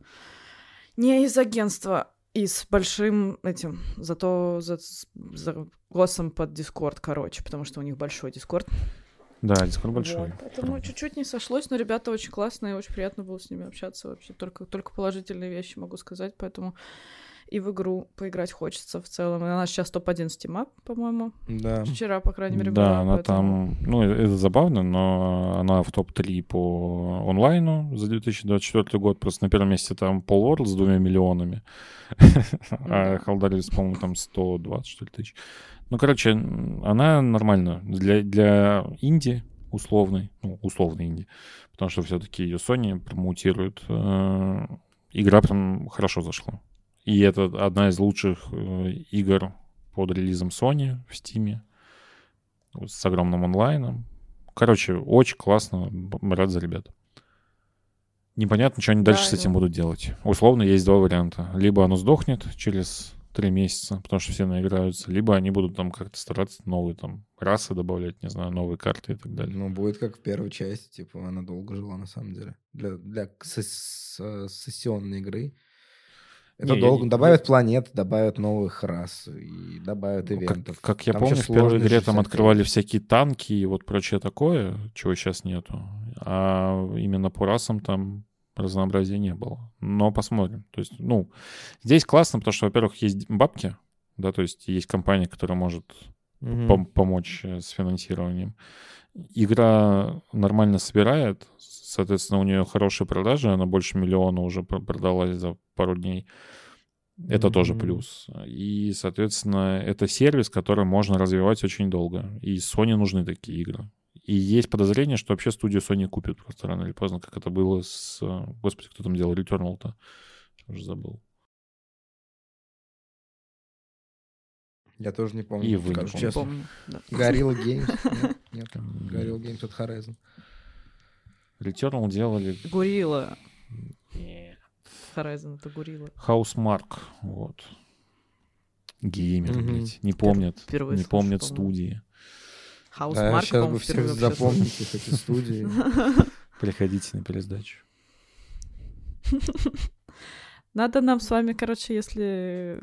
не из агентства, и с большим этим, зато за, за голосом под Дискорд, короче, потому что у них большой Дискорд. Да, Discord большой. Вот, поэтому чуть-чуть не сошлось, но ребята очень классные, очень приятно было с ними общаться вообще. Только, только положительные вещи могу сказать, поэтому и в игру поиграть хочется в целом. Она сейчас топ-1 стима, по-моему. Да. Вчера, по крайней мере, Да, была, она поэтому- там, ну, это забавно, но она в топ-3 по онлайну за 2024 год. Просто на первом месте там Paul World с двумя миллионами, а Helldivers, по-моему, там 120, что ли, тысяч. Ну, короче, она нормально для, для инди условной, ну, условной инди, потому что все-таки ее Sony промоутирует. э, Игра прям хорошо зашла. И это одна из лучших э, игр под релизом Sony в Steam с огромным онлайном. Короче, очень классно. Рад за ребят. Непонятно, что они Да, дальше с этим да. будут делать. Условно есть два варианта. Либо оно сдохнет через три месяца, потому что все наиграются, либо они будут там как-то стараться новые там расы добавлять, не знаю, новые карты и так далее. Ну, будет как в первой части, типа, она долго жила, на самом деле. Для, для сес- сессионной игры. Это Не, я долго. не- Добавят планет, добавят новых рас и добавят Ну, как, ивентов. как я Там помню, в первой игре там открывали всякие танки и вот прочее такое, чего сейчас нету. А именно по расам там разнообразия не было. Но посмотрим. То есть, ну, здесь классно, потому что, во-первых, есть бабки, да, то есть есть компания, которая может Мгм. пом- помочь э, с финансированием. Игра нормально собирает, соответственно, у нее хорошие продажи, она больше миллиона уже пр- продалась за пару дней. Это тоже Мгм. плюс. И, соответственно, это сервис, который можно развивать очень долго. И Sony нужны такие игры. И есть подозрение, что вообще студию Sony купят просто рано или поздно, как это было с... Господи, кто там делал Returnal-то? Уже забыл. Я тоже не помню. И вы не скажу помните. честно. Помню, да. Gorilla Games? Нет, Нет. М, Gorilla Games от Horizon. Returnal делали... Гурила. Horizon это Гурила. Housemark, вот. Геймер, Мгм. блядь. Не помнят, не слышу, помнят по-моему. студии. Хаус Да, Марк, сейчас бы по-моему, все впервые вообще слышу. запомните эти студии. Приходите на пересдачу. Надо нам с вами, короче, если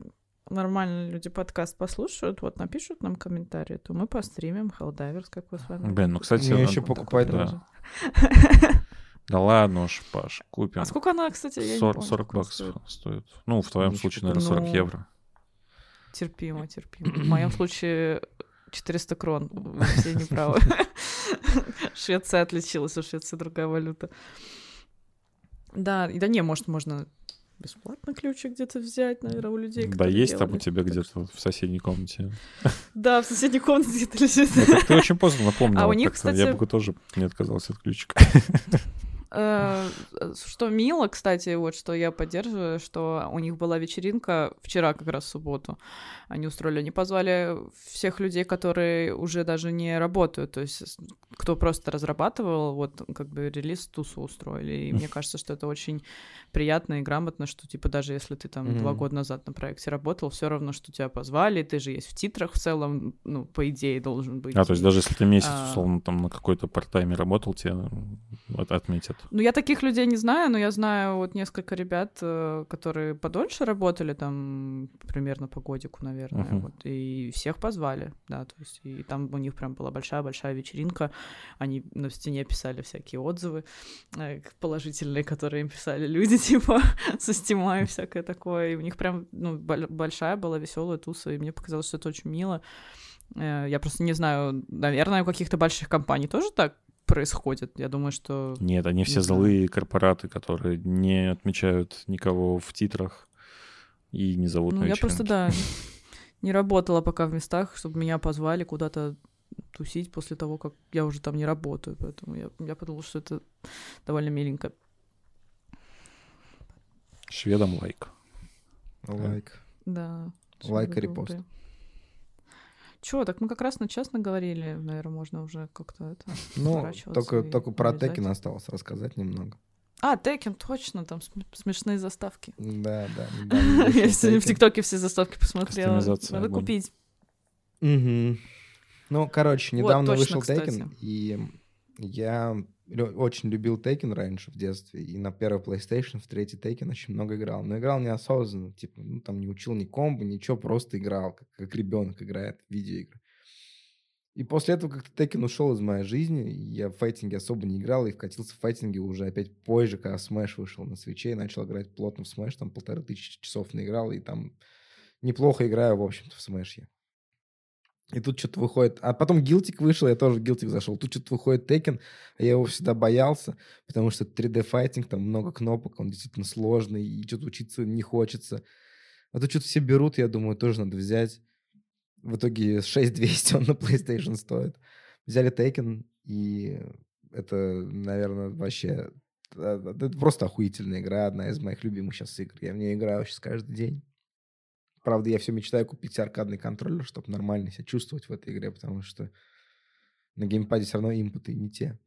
нормальные люди подкаст послушают, вот напишут нам комментарии, то мы постримим Helldivers, как вы с вами. Блин, ну, кстати, Мне еще покупать да. нужно. Да ладно уж, Паш, купим. А сколько она, кстати, я не 40, помню, 40 сколько баксов стоит. стоит. Ну, в твоем Ничего случае, наверное, 40 Ну, евро. Терпимо, терпимо. В моем случае 400 крон. Все неправы. Швеция отличилась, у Швеции другая валюта. Да, да не, может, можно бесплатно ключик где-то взять, наверное, у людей. Да, есть там у тебя где-то в соседней комнате. Да, в соседней комнате где-то лежит. Ты очень поздно напомнил. А у них, как-то. Я кстати- бы тоже не отказался от ключика. Э, Что мило, кстати, вот что я поддерживаю, что у них была вечеринка вчера как раз в субботу. Они устроили, они позвали всех людей, которые уже даже не работают, то есть кто просто разрабатывал, вот как бы релиз тусу устроили. И мне кажется, что это очень приятно и грамотно, что типа даже если ты там два года назад на проекте работал, все равно, что тебя позвали, ты же есть в титрах в целом, ну, по идее, должен быть. А, то есть даже если ты месяц, А. условно, там на какой-то парт-тайме работал, тебя от- отметят. Ну, я таких людей не знаю, но я знаю вот несколько ребят, э, которые подольше работали, там, примерно по годику, наверное, Мгм. вот, и всех позвали, да, то есть, и там у них прям была большая-большая вечеринка, они на стене писали всякие отзывы э, положительные, которые им писали люди, типа, со стима и всякое такое, и у них прям, ну, бол- большая была веселая туса, и мне показалось, что это очень мило. Э, Я просто не знаю, наверное, у каких-то больших компаний тоже так происходит. Я думаю, что Нет, они все злые корпораты, которые не отмечают никого в титрах и не зовут Ну, на я просто, да, не работала пока в местах, чтобы меня позвали куда-то тусить после того, как я уже там не работаю. Поэтому я, я подумала, что это довольно миленько. Шведам лайк. Лайк. Да. Лайк и репост. добрые. Чё, так мы как раз на час наговорили, наверное, можно уже как-то это... Ну, сворачиваться только, и только про. Tekken осталось рассказать немного. А, Tekken, точно, там см- смешные заставки. Да, да. Я сегодня в. ТикТоке все заставки посмотрела. Надо купить. Мгм. Ну, короче, Вот, недавно точно, вышел. Tekken, и я очень любил Tekken раньше в детстве, и на первый PlayStation, в третий Tekken очень много играл. Но играл неосознанно, типа, ну, там не учил ни комбо, ничего, просто играл, как, как ребенок играет в видеоигры. И после этого как-то Tekken ушел из моей жизни, я в файтинге особо не играл, и вкатился в файтинге уже опять позже, когда Smash вышел на свече, и начал играть плотно в Smash, там полторы тысячи часов наиграл, и там неплохо играю, в общем-то, в Smash. я. И тут что-то выходит... А потом Гилтик вышел, я тоже в Гилтик зашел. Тут что-то выходит Tekken, а я его всегда боялся, потому что 3D-файтинг, там много кнопок, он действительно сложный, и что-то учиться не хочется. А тут что-то все берут, я думаю, тоже надо взять. В итоге 6200 он на PlayStation стоит. Взяли Tekken, и это, наверное, вообще... э, Это просто охуительная игра, одна из моих любимых сейчас игр. Я в нее играю сейчас каждый день. Правда, я все мечтаю купить аркадный контроллер, чтобы нормально себя чувствовать в этой игре, потому что на геймпаде все равно импуты не те.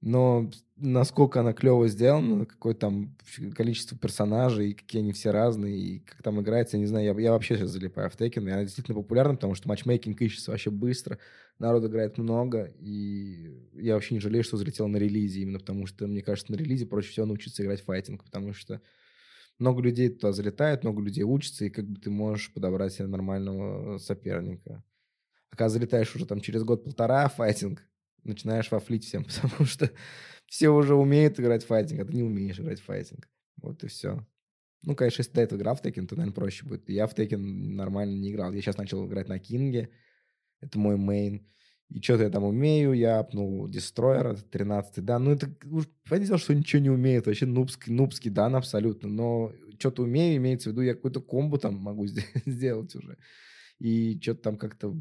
Но насколько она клево сделана, какое там количество персонажей, какие они все разные, и как там играется, я не знаю, я, я вообще сейчас залипаю в Tekken, и она действительно популярна, потому что матчмейкинг ищется вообще быстро, народ играет много, и я вообще не жалею, что залетел на релизе, именно потому что, мне кажется, на релизе проще всего научиться играть в файтинг, потому что много людей туда залетает, много людей учатся, и как бы ты можешь подобрать себе нормального соперника. А когда залетаешь уже там через год-полтора файтинг, начинаешь вафлить всем, потому что все уже умеют играть в файтинг, а ты не умеешь играть в файтинг. Вот и все. Ну, конечно, если ты до играл в Tekken, то, наверное, проще будет. Я в Tekken нормально не играл. Я сейчас начал играть на Кинге. Это мой мейн. И что-то я там умею. Я апнул Дестройера, 13 дан. Ну, это понятное дело, что ничего не умеет. Вообще нубский, нубский дан абсолютно. Но что-то умею, имеется в виду, я какую-то комбу там могу сде- сделать уже. И что-то там как-то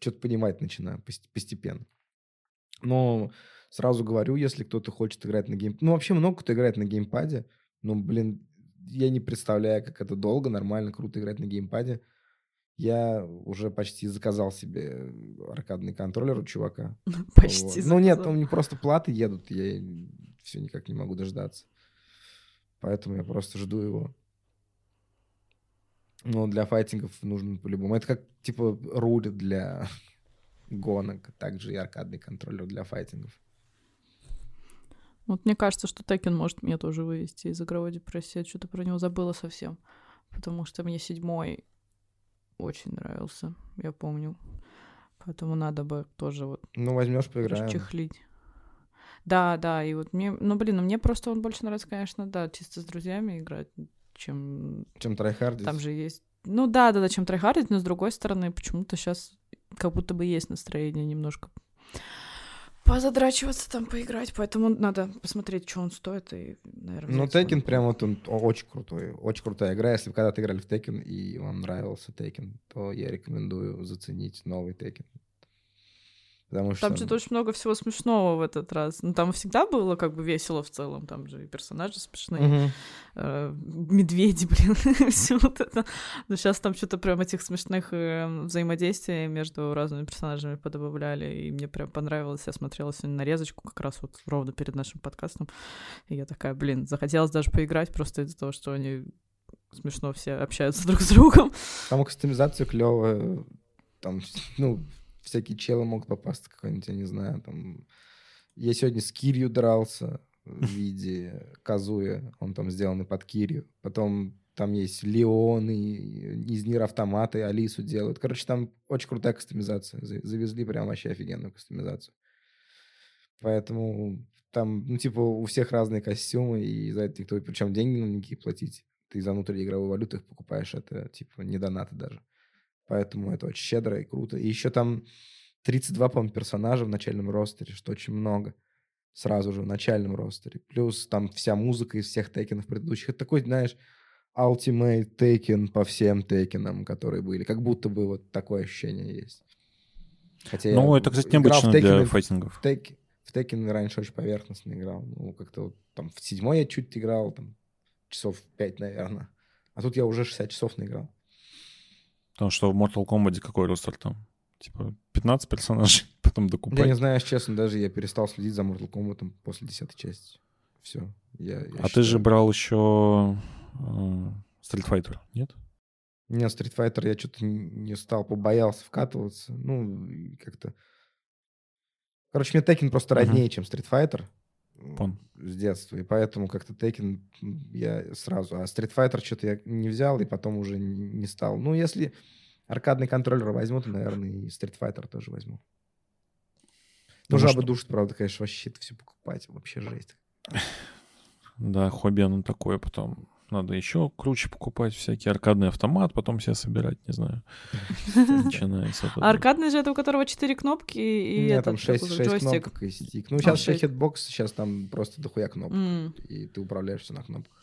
что-то понимать начинаю пост- постепенно. Но сразу говорю, если кто-то хочет играть на геймпаде... Ну, вообще много кто играет на геймпаде. Ну, блин, я не представляю, как это долго, нормально, круто играть на геймпаде. Я уже почти заказал себе аркадный контроллер у чувака. Почти Вот. Ну нет, у меня просто платы едут, я все никак не могу дождаться. Поэтому я просто жду его. Но для файтингов нужен по-любому. Это как, типа, руль для гонок. Также и аркадный контроллер для файтингов. Вот мне кажется, что Текен может меня тоже вывести из игровой депрессии. Я что-то про него забыла совсем. Потому что мне седьмой очень нравился, я помню. Поэтому надо бы тоже вот Ну, возьмешь, поиграем. расчехлить. Да, да, и вот мне, ну блин, ну мне просто он больше нравится, конечно, да, чисто с друзьями играть, чем Чем трайхардить. там же есть. Ну да, да, да, чем трайхардить, но с другой стороны, почему-то сейчас как будто бы есть настроение немножко позадрачиваться там, поиграть. Поэтому надо посмотреть, что он стоит, и, наверное... Ну, Tekken прям вот он очень крутой, очень крутая игра. Если вы когда-то играли в Tekken и вам нравился Tekken, то я рекомендую заценить новый Tekken. Потому что... Там что-то очень много всего смешного в этот раз. Ну, там всегда было как бы весело в целом. Там же и персонажи смешные. Мгм. э, медведи, блин, все вот это. Но сейчас там что-то прям этих смешных э, взаимодействий между разными персонажами подобавляли, и мне прям понравилось. Я смотрела сегодня нарезочку как раз вот ровно перед нашим подкастом, и я такая, блин, захотелось даже поиграть просто из-за того, что они смешно все общаются друг с другом. Там кастомизация клевая. Там, ну, всякие челы могут попасться какой-нибудь, я не знаю, там... Я сегодня с Кирью дрался в виде Казуя. Он там сделанный под Кирью. Потом там есть Леон и из Нир Автомата и Алису делают. Короче, там очень крутая кастомизация. За- Завезли прям вообще офигенную кастомизацию. Поэтому там, ну, типа, у всех разные костюмы, и за это никто, причем деньги ну, никакие платить. Ты за внутриигровую валюту их покупаешь, это, типа, не донаты даже. Поэтому это очень щедро и круто. И еще там 32, по-моему, персонажа в начальном ростере, что очень много. Сразу же в начальном ростере. Плюс там вся музыка из всех тейкенов предыдущих. Это такой, знаешь, Ultimate Taken по всем тейкенам, которые были. Как будто бы вот такое ощущение есть. Хотя Ну, я это, кстати, необычно для Tekken в- файтингов. в Тек- в Tekken раньше очень поверхностно играл. Ну, как-то вот там в седьмой я чуть играл, там часов пять, наверное. А тут я уже 60 часов наиграл. Потому что в Mortal Kombat какой ростер там? Типа 15 персонажей, потом Я не докупать. знаю, честно, даже я перестал следить за Mortal Kombat после десятой части. Все. Я, я А ты считаю- же брал еще э, Street Fighter, нет? Нет, Street Fighter я что-то не стал, побоялся вкатываться. Ну, как-то... Короче, мне Tekken просто роднее, чем Street Fighter. Пон. С детства. И поэтому как-то Tekken я сразу... А Street Fighter что-то я не взял, и потом уже не стал. Ну, если аркадный контроллер возьму, то, наверное, и Street Fighter тоже возьму. Ну, жаба что- душит, правда, конечно, вообще это все покупать. Вообще жесть. Да, хобби оно такое потом. Надо еще круче покупать всякий аркадный автомат, потом все собирать, не знаю. Начинается. Аркадный же это у которого четыре кнопки и Нет, там 6, какой-то 6 джойстик. кнопок и стик. Ну, сейчас шесть. хитбокс, сейчас там просто дохуя кнопок. И ты управляешься на кнопках.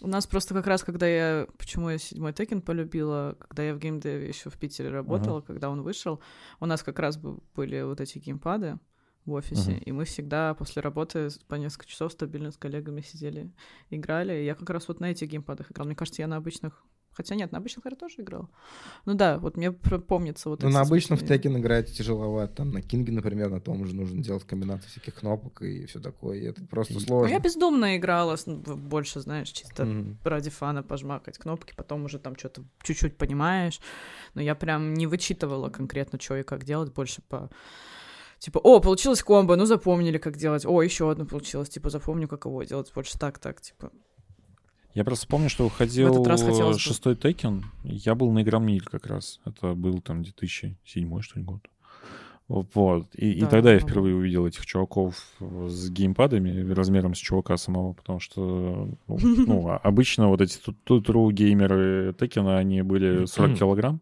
У нас просто как раз, когда я... Почему я седьмой Tekken полюбила? Когда я в геймдеве еще в Питере работала, когда он вышел, у нас как раз бы- были вот эти геймпады в офисе, Мгм. и мы всегда после работы по несколько часов стабильно с коллегами сидели, играли. И я как раз вот на этих геймпадах играла. Мне кажется, я на обычных... Хотя нет, на обычных я тоже играла. Ну да, вот мне помнится вот Ну, на обычном в Tekken играть тяжеловато. Там на Кинге, например, на том же нужно делать комбинации всяких кнопок и все такое. И это просто Ну, Ну, сложно. я бездумно играла, в- больше, знаешь, чисто Мгм. ради фана пожмакать кнопки, потом уже там что-то чуть-чуть понимаешь. Но я прям не вычитывала конкретно, что и как делать, больше по... Типа, о, получилось комбо, ну запомнили, как делать. О, еще одно получилось, типа, запомню, как его делать. Больше так, так, типа. Я просто помню, что раз хотелось бы. шестой Теkken. Я был на Игромире как раз. Это был там 2007 что ли год. Вот. И, и Да, тогда я впервые увидел этих чуваков с геймпадами размером с чувака самого, потому что ну, ну, а- обычно вот эти тру геймеры Текена, они были 40 килограмм.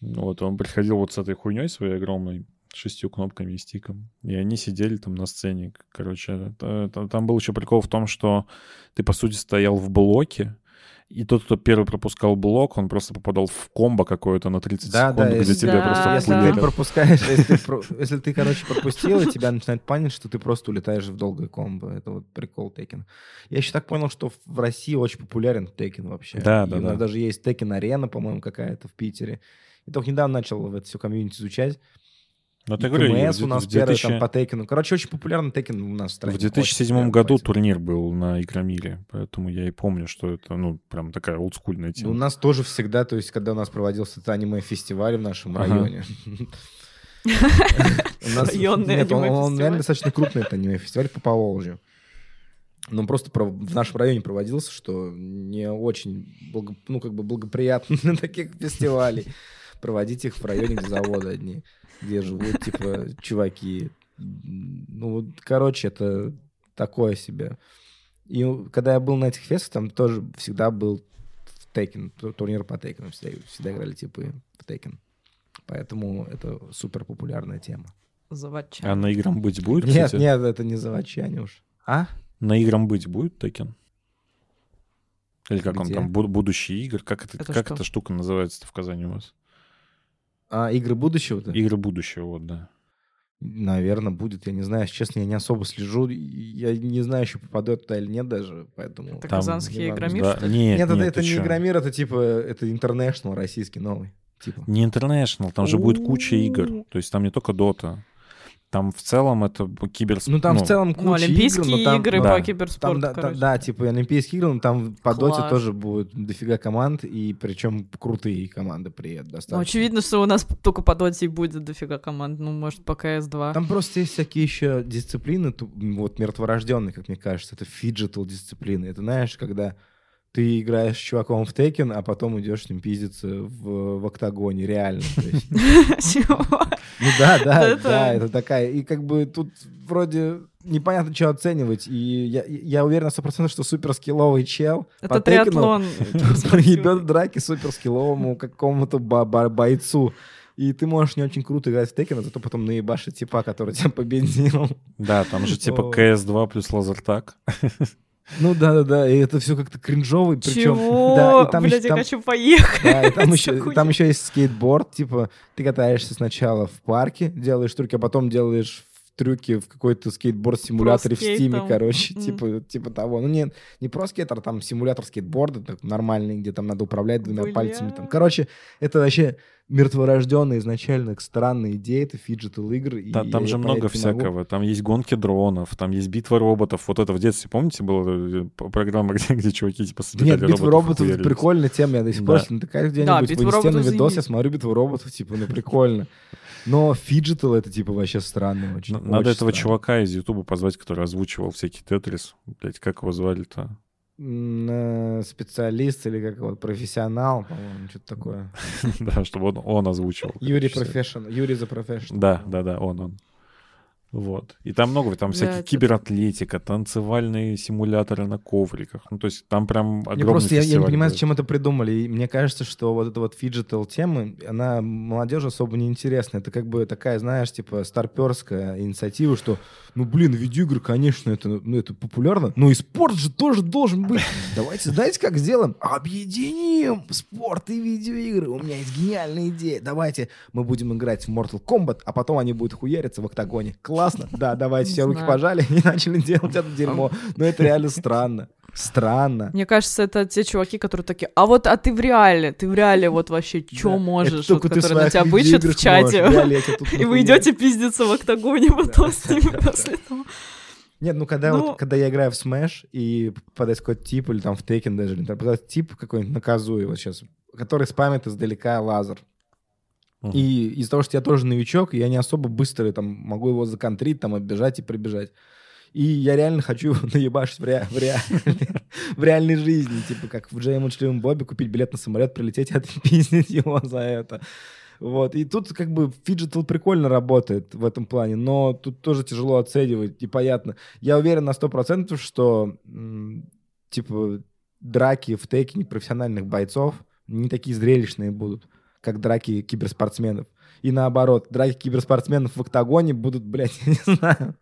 Вот, он приходил вот с этой хуйней своей огромной, шестью кнопками и стиком. И они сидели там на сцене. Короче, там был еще прикол в том, что ты, по сути, стоял в блоке, и тот, кто первый пропускал блок, он просто попадал в комбо какое-то на 30 Да, секунд, да, где если- тебя Да, просто. Если пуляли. ты пропускаешь, если ты, если ты, короче, пропустил, и тебя начинает панишить, что ты просто улетаешь в долгое комбо. Это вот прикол Tekken. Я еще так понял, что в России очень популярен Tekken вообще. Да, И да, у нас да. даже есть Tekken Арена, по-моему, какая-то в Питере. И только недавно начал в это все комьюнити изучать. Но ты говорю, КМС в у нас в первый 2000 там по Tekken у. Короче, очень популярный Tekken у нас в стране. В Очень 2007 популярный году файтинг. турнир был на Игромире, поэтому я и помню, что это, ну, прям такая олдскульная тема. У нас тоже всегда, то есть, когда у нас проводился этот аниме-фестиваль в нашем Ага. районе. У нас- Районный Нет, он- реально достаточно крупный, это аниме-фестиваль по Поволжью. Но просто про- в нашем районе проводился, что не очень ну, как бы благоприятно для таких фестивалей проводить их в районе, где заводы одни, где живут, типа, чуваки. Ну, короче, это такое себе. И когда я был на этих фестах, там тоже всегда был Текен, турнир по Текену. Всегда, всегда играли типы в Текен. Поэтому это супер популярная тема. Заводчане. А на играм быть будет, Нет, кстати? нет, это не заводчане уж. А? На играм быть будет Текен? Или как он Где? там, буд- будущие игры? Как, это, Это как что? эта штука называется в Казани у вас? А, игры будущего-то? Игры будущего, вот, да. Наверное, будет. Я не знаю, если честно, я не особо слежу. Я не знаю, еще попадет туда или нет даже, поэтому... Это Там- важно. игромир, Да, что ли? Нет, Нет, это, нет, это не? Игромир, это типа, это International российский новый. Типа. Не International, там же будет куча игр. То есть там не только Дота. Там в целом это киберспорт. Ну, там в целом куча Ну, олимпийские игр, но там, игры Да. по киберспорту, Там, да, да, типа олимпийские игры, но там по доте Класс. тоже будет дофига команд, и причем крутые команды приедут Ну, достаточно. очевидно, что у нас только по доте и будет дофига команд. Ну, может, по КС-2. Там просто есть всякие еще дисциплины, вот мертворожденные, как мне кажется, это фиджитал дисциплины. Это знаешь, когда ты играешь с чуваком в Tekken, а потом идешь с ним пиздиться в, в октагоне, реально. Чего? Ну да, да, да, это такая. И как бы тут вроде непонятно, что оценивать. И я, я уверен на 100%, что суперскилловый чел Это по Tekken у триатлон. проебет драки суперскилловому какому-то бойцу. И ты можешь не очень круто играть в Tekken, а зато потом наебашить типа, который тебя победил. Да, там же типа О. CS2 плюс лазертаг. Ну да-да-да, и это все как-то кринжовый, причем... Чего? Да, и там Блядь, я там- хочу поехать. Да, и там еще, там еще есть скейтборд, типа, ты катаешься сначала в парке, делаешь трюки, а потом делаешь трюки в какой-то скейтборд-симуляторе в стиме, короче, М. типа, типа того. Ну, не, не Pro Skater, а там симулятор скейтборда, так, нормальный, где там надо управлять двумя Бля. пальцами. Там. Короче, это вообще мертворожденная изначально странная идея, это фиджитал игр. и Та- Там я же много не могу. всякого. Там есть гонки дронов, там есть битва роботов. Вот это в детстве, помните, была э, программа, где, где чуваки типа собирали Нет, битва роботов и роботов это прикольная тема, я до сих пор, Да. натыкаюсь где-нибудь, битва вынести на роботов видос, я смотрю битву роботов, типа, ну прикольно. Но фиджитал это типа вообще странно очень. Надо очень этого странно. чувака из Ютуба позвать, который озвучивал всякий Тетрис. Блять, как его звали-то? Э, специалист или как его, профессионал, по-моему, что-то такое. Да, чтобы он, он озвучивал. Юрий. Профессионал. Юрий за профессионал. Да, да, да, он, он. Вот. И там много, там Блядь, всякие это- кибератлетика, танцевальные симуляторы на ковриках. Ну, то есть там прям огромный просто я, я не понимаю, зачем это придумали. И мне кажется, что вот эта вот фиджитал тема, она молодежи особо не интересна. Это как бы такая, знаешь, типа старперская инициатива, что, ну блин, видеоигры, конечно, это, ну, это популярно, но и спорт же тоже должен быть. Давайте, знаете, как сделаем? Объединим спорт и видеоигры. У меня есть гениальная идея. Давайте мы будем играть в Mortal Kombat, а потом они будут хуяриться в октагоне. Классно? Да, давайте все руки пожали и начали делать это дерьмо. Но это реально странно. Странно. Мне кажется, это те чуваки, которые такие, а вот, а ты в реале, ты в реале вот вообще что Да. можешь, вот, которые на тебя бычат в чате, тут и вы идете пиздиться в октагоне потом с ними после этого. Нет, ну когда, Ну- вот, когда я играю в Smash и попадает какой-то тип, или там в Tekken даже, или там тип какой-нибудь на Казуи вот сейчас, который спамит издалека лазер. И из-за того, что я тоже новичок, я не особо быстро там могу его законтрить, там оббежать и прибежать. И я реально хочу наебашить в, ре- в, ре- в реальной жизни. Типа как в Джее и Молчаливом Бобе купить билет на самолет, прилететь и отпиздить его за это. Вот. И тут как бы фиджитал прикольно работает в этом плане, но тут тоже тяжело оценивать, и понятно. Я уверен на 100%, что типа драки в тейкине профессиональных бойцов не такие зрелищные будут, как драки киберспортсменов. И наоборот, драки киберспортсменов в октагоне будут, блядь, я не знаю.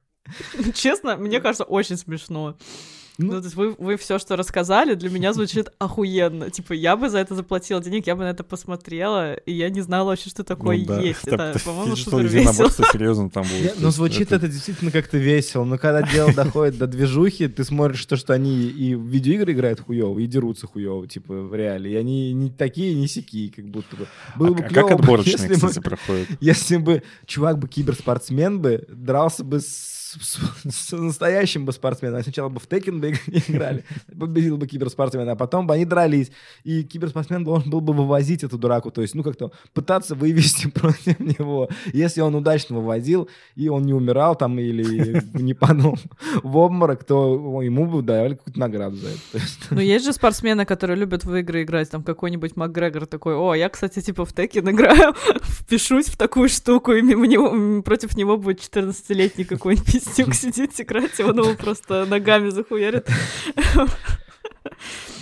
Честно, мне кажется, очень смешно. Ну, Ну, то есть вы, вы все, что рассказали, для меня звучит охуенно. Типа, я бы за это заплатила денег, я бы на это посмотрела, и я не знала вообще, что такое Ну да, есть. там- Это, по-моему, супер весело. серьезно там будет. Ну, звучит это действительно как-то весело, но когда дело доходит до движухи, ты смотришь то, что они и в видеоигры играют хуево, и дерутся хуево, типа, в реале. И они не такие, не сякие, как будто бы. Было А бы клёво как отборочные, кстати, проходят? Если бы чувак бы киберспортсмен бы, дрался бы с, с- с настоящим бы спортсменом. Сначала бы в Текен бы играли, победил бы киберспортсмена, а потом бы они дрались. И киберспортсмен должен был бы вывозить эту драку, то есть, ну, как-то пытаться вывести против него. Если он удачно вывозил, и он не умирал там или не падал в обморок, то ему бы давали какую-то награду за это. Ну, есть же спортсмены, которые любят в игры играть. Там какой-нибудь Макгрегор такой, о, я, кстати, типа в Текен играю, впишусь в такую штуку, и мимо него, против него будет 14-летний какой-нибудь пиздюк сидеть играть, и он его просто ногами захуярит.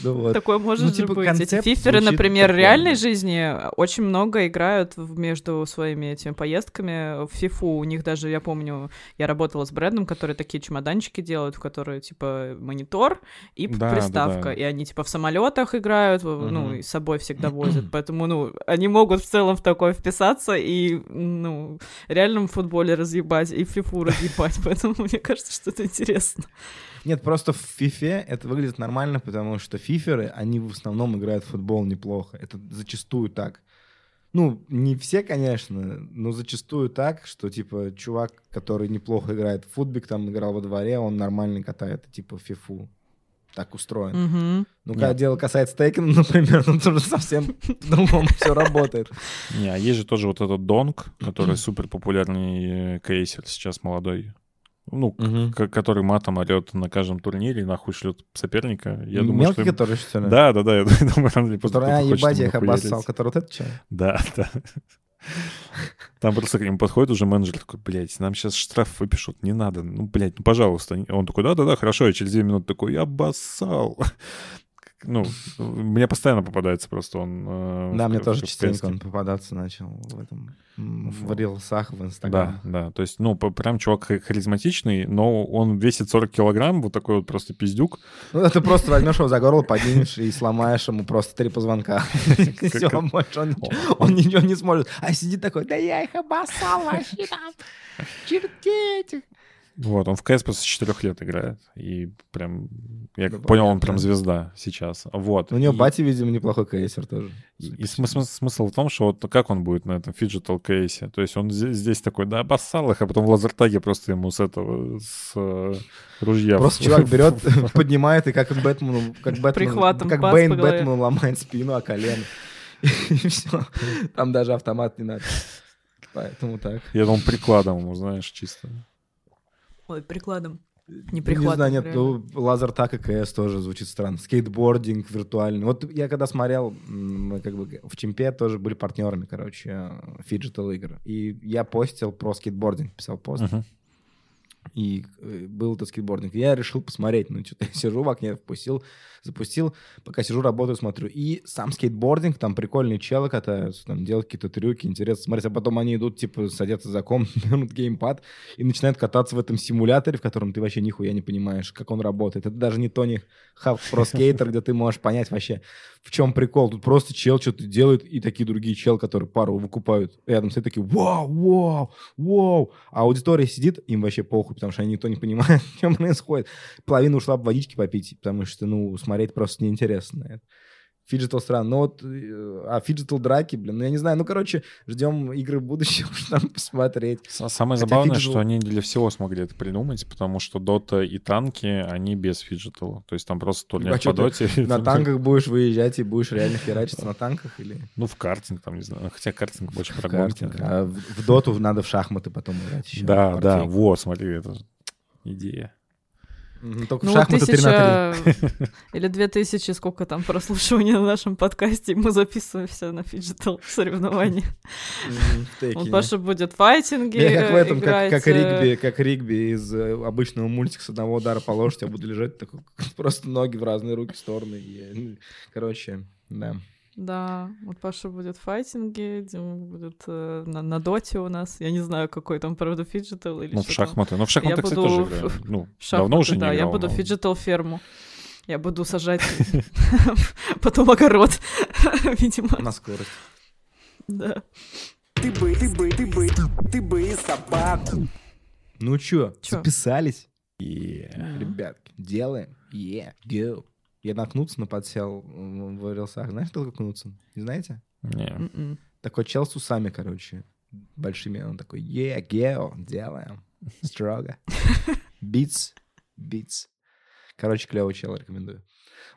Ну вот. Такое может Ну, же типа, быть. Эти фиферы, например, в реальной жизни очень много играют между своими этими поездками в фифу. У них даже, я помню, я работала с Брэдом, которые такие чемоданчики делают, в которые, типа, монитор и Да, да, приставка. да. И они, типа, в самолетах играют, в- ну, и с собой всегда возят. Поэтому, ну, они могут в целом в такое вписаться и, ну, реально в футболе разъебать и в фифу разъебать. Поэтому мне кажется, что это интересно. Нет, просто в фифе это выглядит нормально, потому что фиферы, они в основном играют в футбол неплохо. Это зачастую так. Ну, не все, конечно, но зачастую так, что, типа, чувак, который неплохо играет в футбик, там играл во дворе, он нормально катает, типа, в фифу. Так устроен. Мгм. Ну, когда Нет. дело касается Тейкена, например, ну, тоже совсем по-другому все работает. Не, а есть же тоже вот этот Донг, который супер популярный э, кейсер сейчас молодой. Ну, к- который матом орет на каждом турнире нахуй шлет соперника. Я думаю, Мелкий, что... им- который, что ли? Да, да, да, я думаю, рано или поздно Который, а, ебать, я их обоссал, который вот этот человек. Да, да. Там просто к нему подходит уже менеджер такой, блядь, нам сейчас штраф выпишут, не надо, ну, блядь, ну, пожалуйста. Он такой, да-да-да, хорошо, я через две минуты такой, я обоссал. Ну, мне постоянно попадается просто он... э, Да, в- мне в- тоже в частенько он попадаться начал в этом, в рилсах в Да, Инстаграме. да, то есть, ну, прям чувак ха- харизматичный, но он весит 40 килограмм, вот такой вот просто пиздюк. Ну, ты просто возьмешь его за горло, поднимешь и сломаешь ему просто три позвонка. Все, больше он ничего- он ничего не сможет. А сидит такой, да я их обоссал вообще там. Чертеть. Вот, он в КС просто с 4 лет играет, и прям, я Ну, как понял, он прям звезда сейчас. Вот. У него И- батя, видимо, неплохой КСер тоже. И, и см- см- смысл в том, что вот как он будет на этом фиджитал КСе. То есть он здесь, здесь такой, да, обоссал их, а потом в лазертаге просто ему с этого, с э, ружья. Просто чувак берет, поднимает и как Бэтмену, как Бэтмен, как Бэйн. Бэтмену ломает спину о колено. И все. Там даже автомат не надо. Поэтому так. Я думал, прикладом ему, знаешь, чисто. Ой, прикладом. Не Ну, Не прихватом, знаю, нет, ну, лазертаг и КС тоже звучит странно. Скейтбординг виртуальный. Вот я когда смотрел, мы как бы в Чемпе тоже были партнерами, короче, фиджитал игр. И я постил про скейтбординг, писал пост. Мгм. И э, был этот скейтбординг. Я решил посмотреть. Ну, что-то я сижу в окне, впустил, запустил. Пока сижу, работаю, смотрю. И сам скейтбординг, там прикольные челы катаются, там делают какие-то трюки, интересно смотреть. А потом они идут, типа, садятся за комп, берут геймпад и начинают кататься в этом симуляторе, в котором ты вообще нихуя не понимаешь, как он работает. Это даже не Tony Hawk Pro Skater, где ты можешь понять вообще, в чем прикол. Тут просто чел что-то делает, и такие другие чел, которые пару выкупают рядом, все такие «Вау, вау, вау!» А аудитория сидит, им вообще похуй, потому что они никто не понимает, в чем происходит. Половина ушла водички попить, потому что, ну, смотреть просто неинтересно на это. Фиджитал странно. Ну вот, э, а фиджитал драки, блин, ну я не знаю. Ну, короче, ждем игры будущего, чтобы там посмотреть. Самое Хотя забавное, фиджитал- что они для всего смогли это придумать, потому что дота и танки, они без фиджитала. То есть там просто турнир А по доте. На танках будешь выезжать и будешь реально херачиться на танках или Ну, в картинг там, не знаю. Хотя картинг больше про картинг? А в, доту надо в шахматы потом играть еще. Да, да, вот, смотри, это идея. Только Ну, в шахматы 3 на 3. тысяча или две тысячи, сколько там прослушиваний на нашем подкасте, мы записываемся на фиджитал соревнования. Теккене. Паша будет файтинги Я как в этом, как, играть, как э, ригби, как ригби из э, обычного мультика с одного удара по лошади, я буду лежать такой, просто ноги в разные руки, стороны. и, короче, да. Да, вот Паша будет файтинги, Дима будет э, на, на доте у нас. Я не знаю, какой там, правда, фиджитал или Ну, в там. шахматы. Ну, в шахматы, кстати, буду тоже в- играю. Ну, Шахматы, давно уже не да, я буду но- фиджитал ферму. Я буду сажать потом огород, видимо. На скорость. Да. Ты бы, ты бы, ты бы, ты бы собаку. Ну чё, Чё? записались? Yeah. Ребятки, делаем. Yeah, go. Я на Кнутсона подсел в рилсах. Знаешь, кто такой Кнутсон? Не знаете? Не. М-м. Такой чел с усами, короче, большими. Он такой, yeah, go, делаем. Строго. Beats, beats. Короче, клевый чел, рекомендую.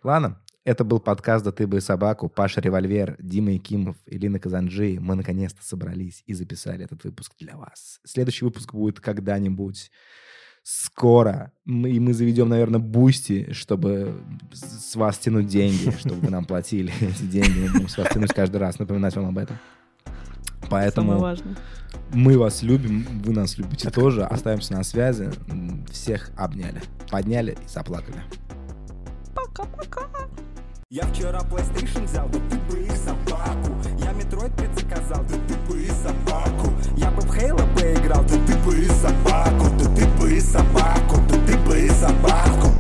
Ладно, это был подкаст «Да ты бы и собаку». Паша Револьвер, Дима Якимов, Илина Казанджи. Мы наконец-то собрались и записали этот выпуск для вас. Следующий выпуск будет когда-нибудь скоро. Мы- И мы заведем, наверное, Boosty, чтобы с вас тянуть деньги, чтобы вы нам платили эти деньги. Мы будем с вас тянуть каждый раз, напоминать вам об этом. Самое Поэтому важное. мы вас любим, вы нас любите тоже. Остаемся на связи. Всех обняли, подняли и заплакали. Пока-пока. Я вчера PlayStation взял, да ты бы и собаку Я Metroid предзаказал, да ты бы и собаку Я бы в Halo поиграл, да ты бы и собаку Да ты бы и собаку, да